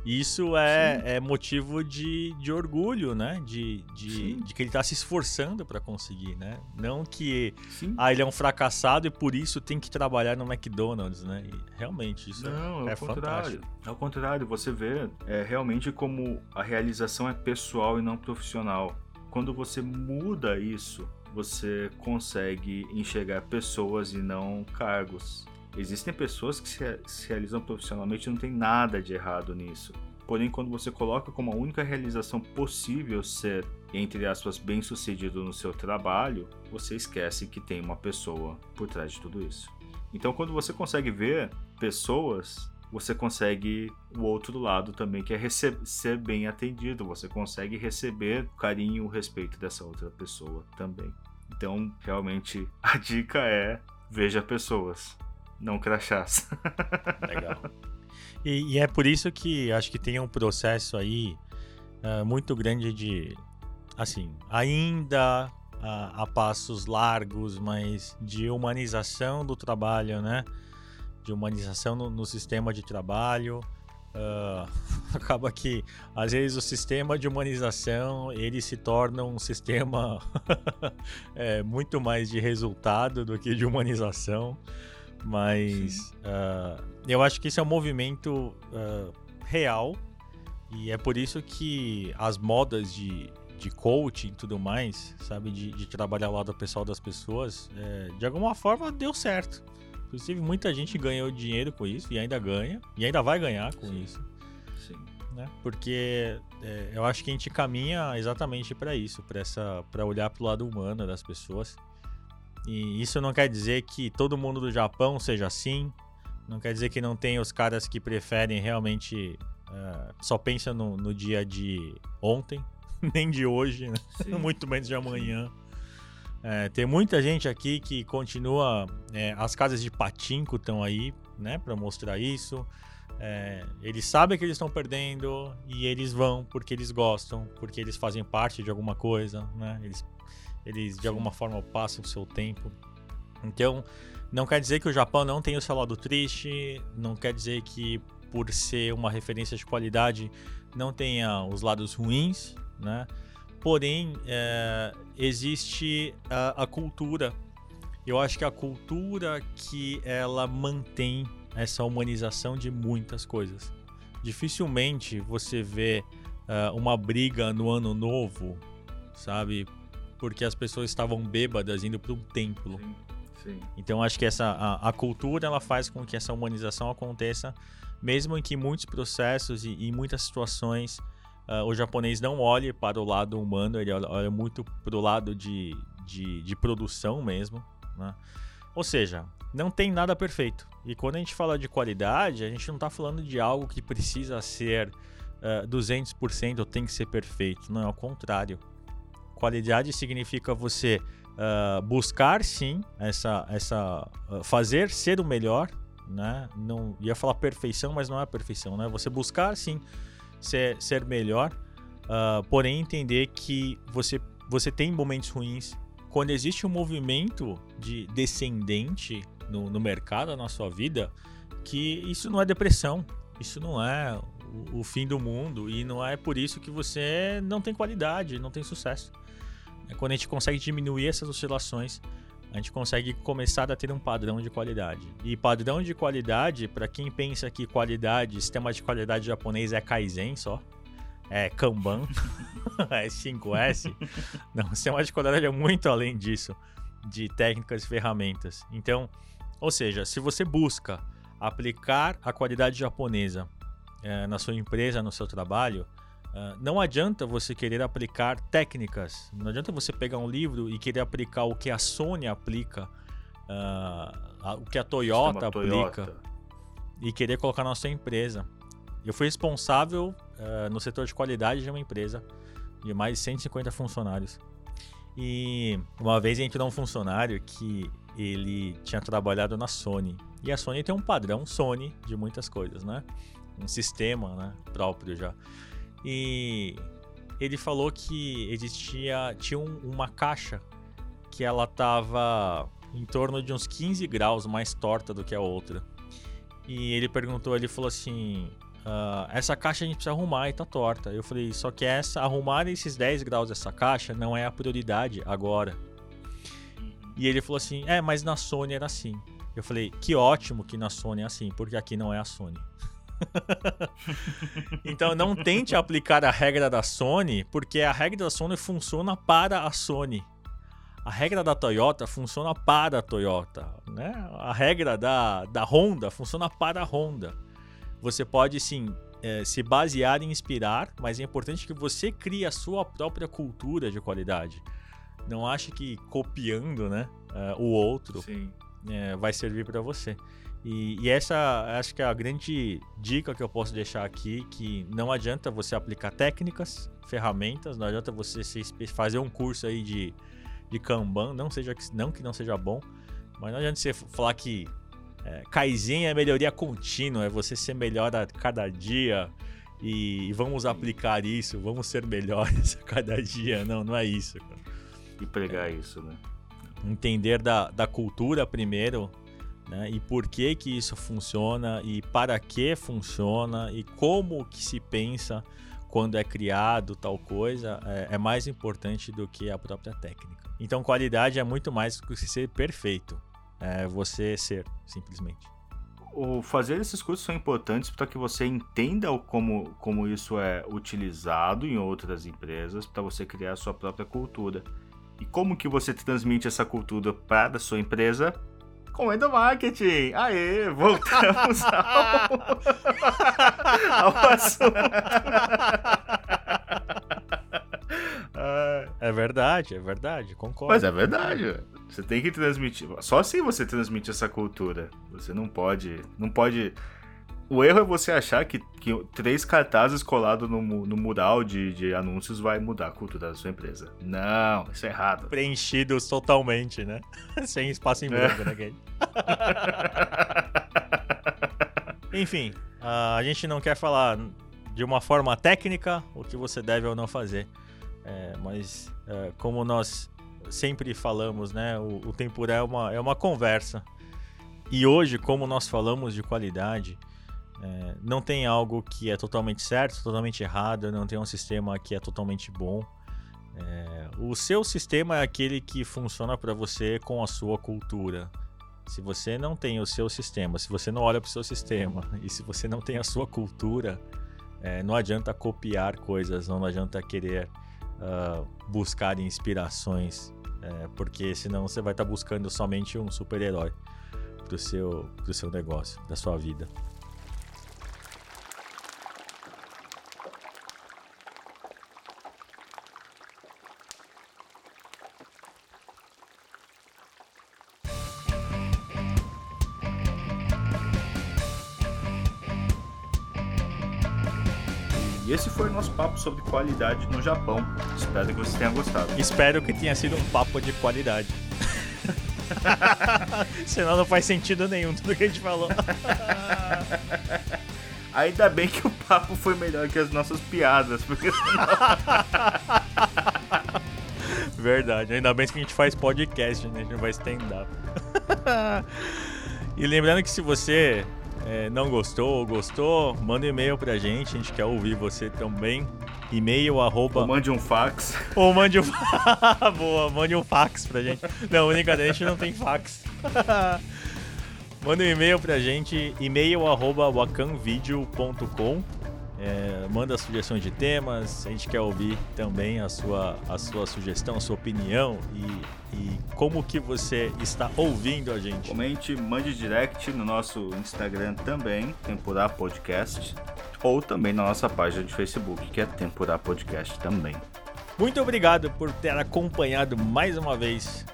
[SPEAKER 2] Isso é, é motivo de, de orgulho, né? De, de, de que ele está se esforçando para conseguir, né? Não que ah, ele é um fracassado e por isso tem que trabalhar no McDonald's, né? E realmente, isso
[SPEAKER 1] Não,
[SPEAKER 2] é,
[SPEAKER 1] é,
[SPEAKER 2] é
[SPEAKER 1] fantástico. Ao contrário, você vê é, realmente como a realização é pessoal e não profissional. Quando você muda isso você consegue enxergar pessoas e não cargos. Existem pessoas que se, se realizam profissionalmente e não tem nada de errado nisso. Porém, quando você coloca como a única realização possível ser, entre aspas, bem sucedido no seu trabalho, você esquece que tem uma pessoa por trás de tudo isso. Então, quando você consegue ver pessoas você consegue o outro lado também, que é ser bem atendido. Você consegue receber o carinho e o respeito dessa outra pessoa também. Então, realmente, *laughs* a dica é veja pessoas, não crachás.
[SPEAKER 2] Legal. *laughs* E, e, é por isso que acho que tem um processo aí uh, muito grande de, assim, ainda uh, a passos largos, mas de humanização do trabalho, né? de humanização no, no sistema de trabalho. Uh, *laughs* acaba que às vezes o sistema de humanização ele se torna um sistema *laughs* é, muito mais de resultado do que de humanização mas uh, eu acho que isso é um movimento uh, real e é por isso que as modas de, de coaching e tudo mais sabe de, de trabalhar ao lado pessoal das pessoas é, de alguma forma deu certo Inclusive, muita gente ganhou dinheiro com isso e ainda ganha, e ainda vai ganhar com
[SPEAKER 1] Sim.
[SPEAKER 2] isso.
[SPEAKER 1] Sim.
[SPEAKER 2] Né? Porque é, eu acho que a gente caminha exatamente para isso, para olhar para o lado humano das pessoas. E isso não quer dizer que todo mundo do Japão seja assim, não quer dizer que não tem os caras que preferem realmente uh, só pensa no, no, dia de ontem, *laughs* nem de hoje, né? *laughs* muito menos de amanhã. É, tem muita gente aqui que continua. É, as casas de patinco estão aí, né, para mostrar isso. É, eles sabem que eles estão perdendo e eles vão porque eles gostam, porque eles fazem parte de alguma coisa, né? Eles, eles de alguma forma passam o seu tempo. Então, não quer dizer que o Japão não tem o seu lado triste, não quer dizer que por ser uma referência de qualidade não tenha os lados ruins, né? Porém, é, existe a, a, cultura. Eu acho que a cultura que ela mantém essa humanização de muitas coisas. Dificilmente você vê uh, uma briga no ano novo, sabe? Porque as pessoas estavam bêbadas indo para um templo.
[SPEAKER 1] Sim, sim.
[SPEAKER 2] Então acho que essa a, a, cultura ela faz com que essa humanização aconteça, mesmo em que muitos processos e, e muitas situações uh, o japonês não olha para o lado humano, ele olha, olha muito para o lado de, de, de, produção mesmo. Né? Ou seja, não tem nada perfeito. E quando a gente fala de qualidade, a gente não está falando de algo que precisa ser uh, 200% ou tem que ser perfeito. Não, é ao contrário. Qualidade significa você uh, buscar sim essa, essa uh, fazer ser o melhor, né? Não ia falar perfeição, mas não é perfeição, né? Você buscar sim ser, ser melhor, uh, porém entender que você, você tem momentos ruins. Quando existe um movimento de descendente no, no mercado, na sua vida, que isso não é depressão, isso não é o, o fim do mundo e não é por isso que você não tem qualidade, não tem sucesso. É quando a gente consegue diminuir essas oscilações, a gente consegue começar a ter um padrão de qualidade. E padrão de qualidade, para quem pensa que qualidade, sistema de qualidade japonês é Kaizen só, é Kanban, *laughs* é 5S. Não, sistema de qualidade é muito além disso, de técnicas e ferramentas. Então, ou seja, se você busca aplicar a qualidade japonesa é, na sua empresa, no seu trabalho, Uh, não adianta você querer aplicar técnicas, não adianta você pegar um livro e querer aplicar o que a Sony aplica, uh, o que a Toyota aplica, Toyota. e querer colocar na sua empresa. Eu fui responsável uh, no setor de qualidade de uma empresa de mais de 150 funcionários. E uma vez entrou um funcionário que ele tinha trabalhado na Sony. E a Sony tem um padrão Sony de muitas coisas, né? Um sistema né, próprio já. E ele falou que existia tinha uma caixa que ela tava em torno de uns 15 graus mais torta do que a outra. E ele perguntou, ele falou assim: Uh, essa caixa a gente precisa arrumar e tá torta. Eu falei, só que essa, arrumar esses 10 graus dessa caixa não é a prioridade agora. E ele falou assim, é, mas na Sony era assim. Eu falei, que ótimo que na Sony é assim, porque aqui não é a Sony. *laughs* *laughs* então não tente aplicar a regra da Sony, porque a regra da Sony funciona para a Sony. A regra da Toyota funciona para a Toyota. Né? A regra da, da Honda funciona para a Honda. Você pode sim é, se basear em inspirar, mas é importante que você crie a sua própria cultura de qualidade. Não ache que copiando né, uh, o outro é, vai servir para você. E, e, essa acho que é a grande dica que eu posso deixar aqui, que não adianta você aplicar técnicas, ferramentas, não adianta você se, fazer um curso aí de, de Kanban, não, seja, não que não seja bom, mas não adianta você falar que é, Kaizen é melhoria contínua, é você ser melhor a cada dia e vamos aplicar isso, vamos ser melhores *laughs* a cada dia. Não, não é isso. Cara.
[SPEAKER 1] E pregar é, isso, né?
[SPEAKER 2] Entender da, da cultura primeiro, né? E por que que isso funciona e para que funciona e como que se pensa quando é criado tal coisa é, é mais importante do que a própria técnica. Então qualidade é muito mais do que ser perfeito é você ser, simplesmente.
[SPEAKER 1] O fazer esses cursos são importantes para que você entenda como, como isso é utilizado em outras empresas, para você criar a sua própria cultura. E como que você transmite essa cultura para a sua empresa? Com endomarketing! Aê, voltamos ao, *laughs* ao assunto.
[SPEAKER 2] É verdade, é verdade, concordo.
[SPEAKER 1] Mas é verdade. Você tem que transmitir. Só assim você transmite essa cultura. Você não pode. Não pode. O erro é você achar que, que três cartazes colados no, no mural de, de anúncios vai mudar a cultura da sua empresa. Não, isso é errado.
[SPEAKER 2] Preenchidos totalmente, né? *laughs* Sem espaço em branco, é. né, *laughs* Enfim, a gente não quer falar de uma forma técnica o que você deve ou não fazer. É, mas é, como nós sempre falamos, né? O, o é uma, é uma conversa. E hoje, como nós falamos de qualidade, é, não tem algo que é totalmente certo, totalmente errado, não tem um sistema que é totalmente bom. É, o seu sistema é aquele que funciona para você com a sua cultura. Se você não tem o seu sistema, se você não olha para o seu sistema *laughs* e se você não tem a sua cultura, é, não adianta copiar coisas, não adianta querer uh, buscar inspirações é, porque senão você vai estar tá buscando somente um super-herói pro seu, pro seu negócio, da sua vida.
[SPEAKER 1] E esse foi o nosso papo sobre qualidade no Japão. Espero que você tenha gostado.
[SPEAKER 2] Espero que tenha sido um papo de qualidade. *laughs* Senão não faz sentido nenhum tudo que a gente falou. *laughs*
[SPEAKER 1] Ainda bem que o papo foi melhor que as nossas piadas, porque senão... *laughs*
[SPEAKER 2] Verdade, ainda bem que a gente faz podcast, né? A gente não vai stand-up. e lembrando que se você é, não gostou ou gostou, manda um e-mail pra gente, a gente quer ouvir você também. E-mail arroba.
[SPEAKER 1] Ou mande um fax. *laughs*
[SPEAKER 2] Ou mande um. *laughs* Boa, mande um fax pra gente. Não, brincadeira, a gente não tem fax. *laughs* Manda um e-mail pra gente, e-mail arroba wakanvideo.com É, manda sugestões de temas, a gente quer ouvir também a sua, a sua sugestão, a sua opinião e, e como que você está ouvindo a gente.
[SPEAKER 1] Comente, mande direct no nosso Instagram também, Tempurá Podcast, ou também na nossa página de Facebook, que é Tempurá Podcast também.
[SPEAKER 2] Muito obrigado por ter acompanhado mais uma vez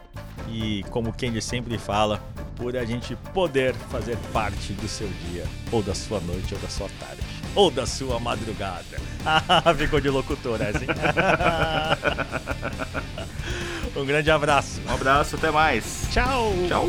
[SPEAKER 2] e, como Kendi sempre fala, por a gente poder fazer parte do seu dia, ou da sua noite, ou da sua tarde, ou da sua madrugada. *laughs* Ficou de locutor essa, hein? *laughs* um grande abraço.
[SPEAKER 1] Um abraço, até mais.
[SPEAKER 2] Tchau.
[SPEAKER 1] Tchau.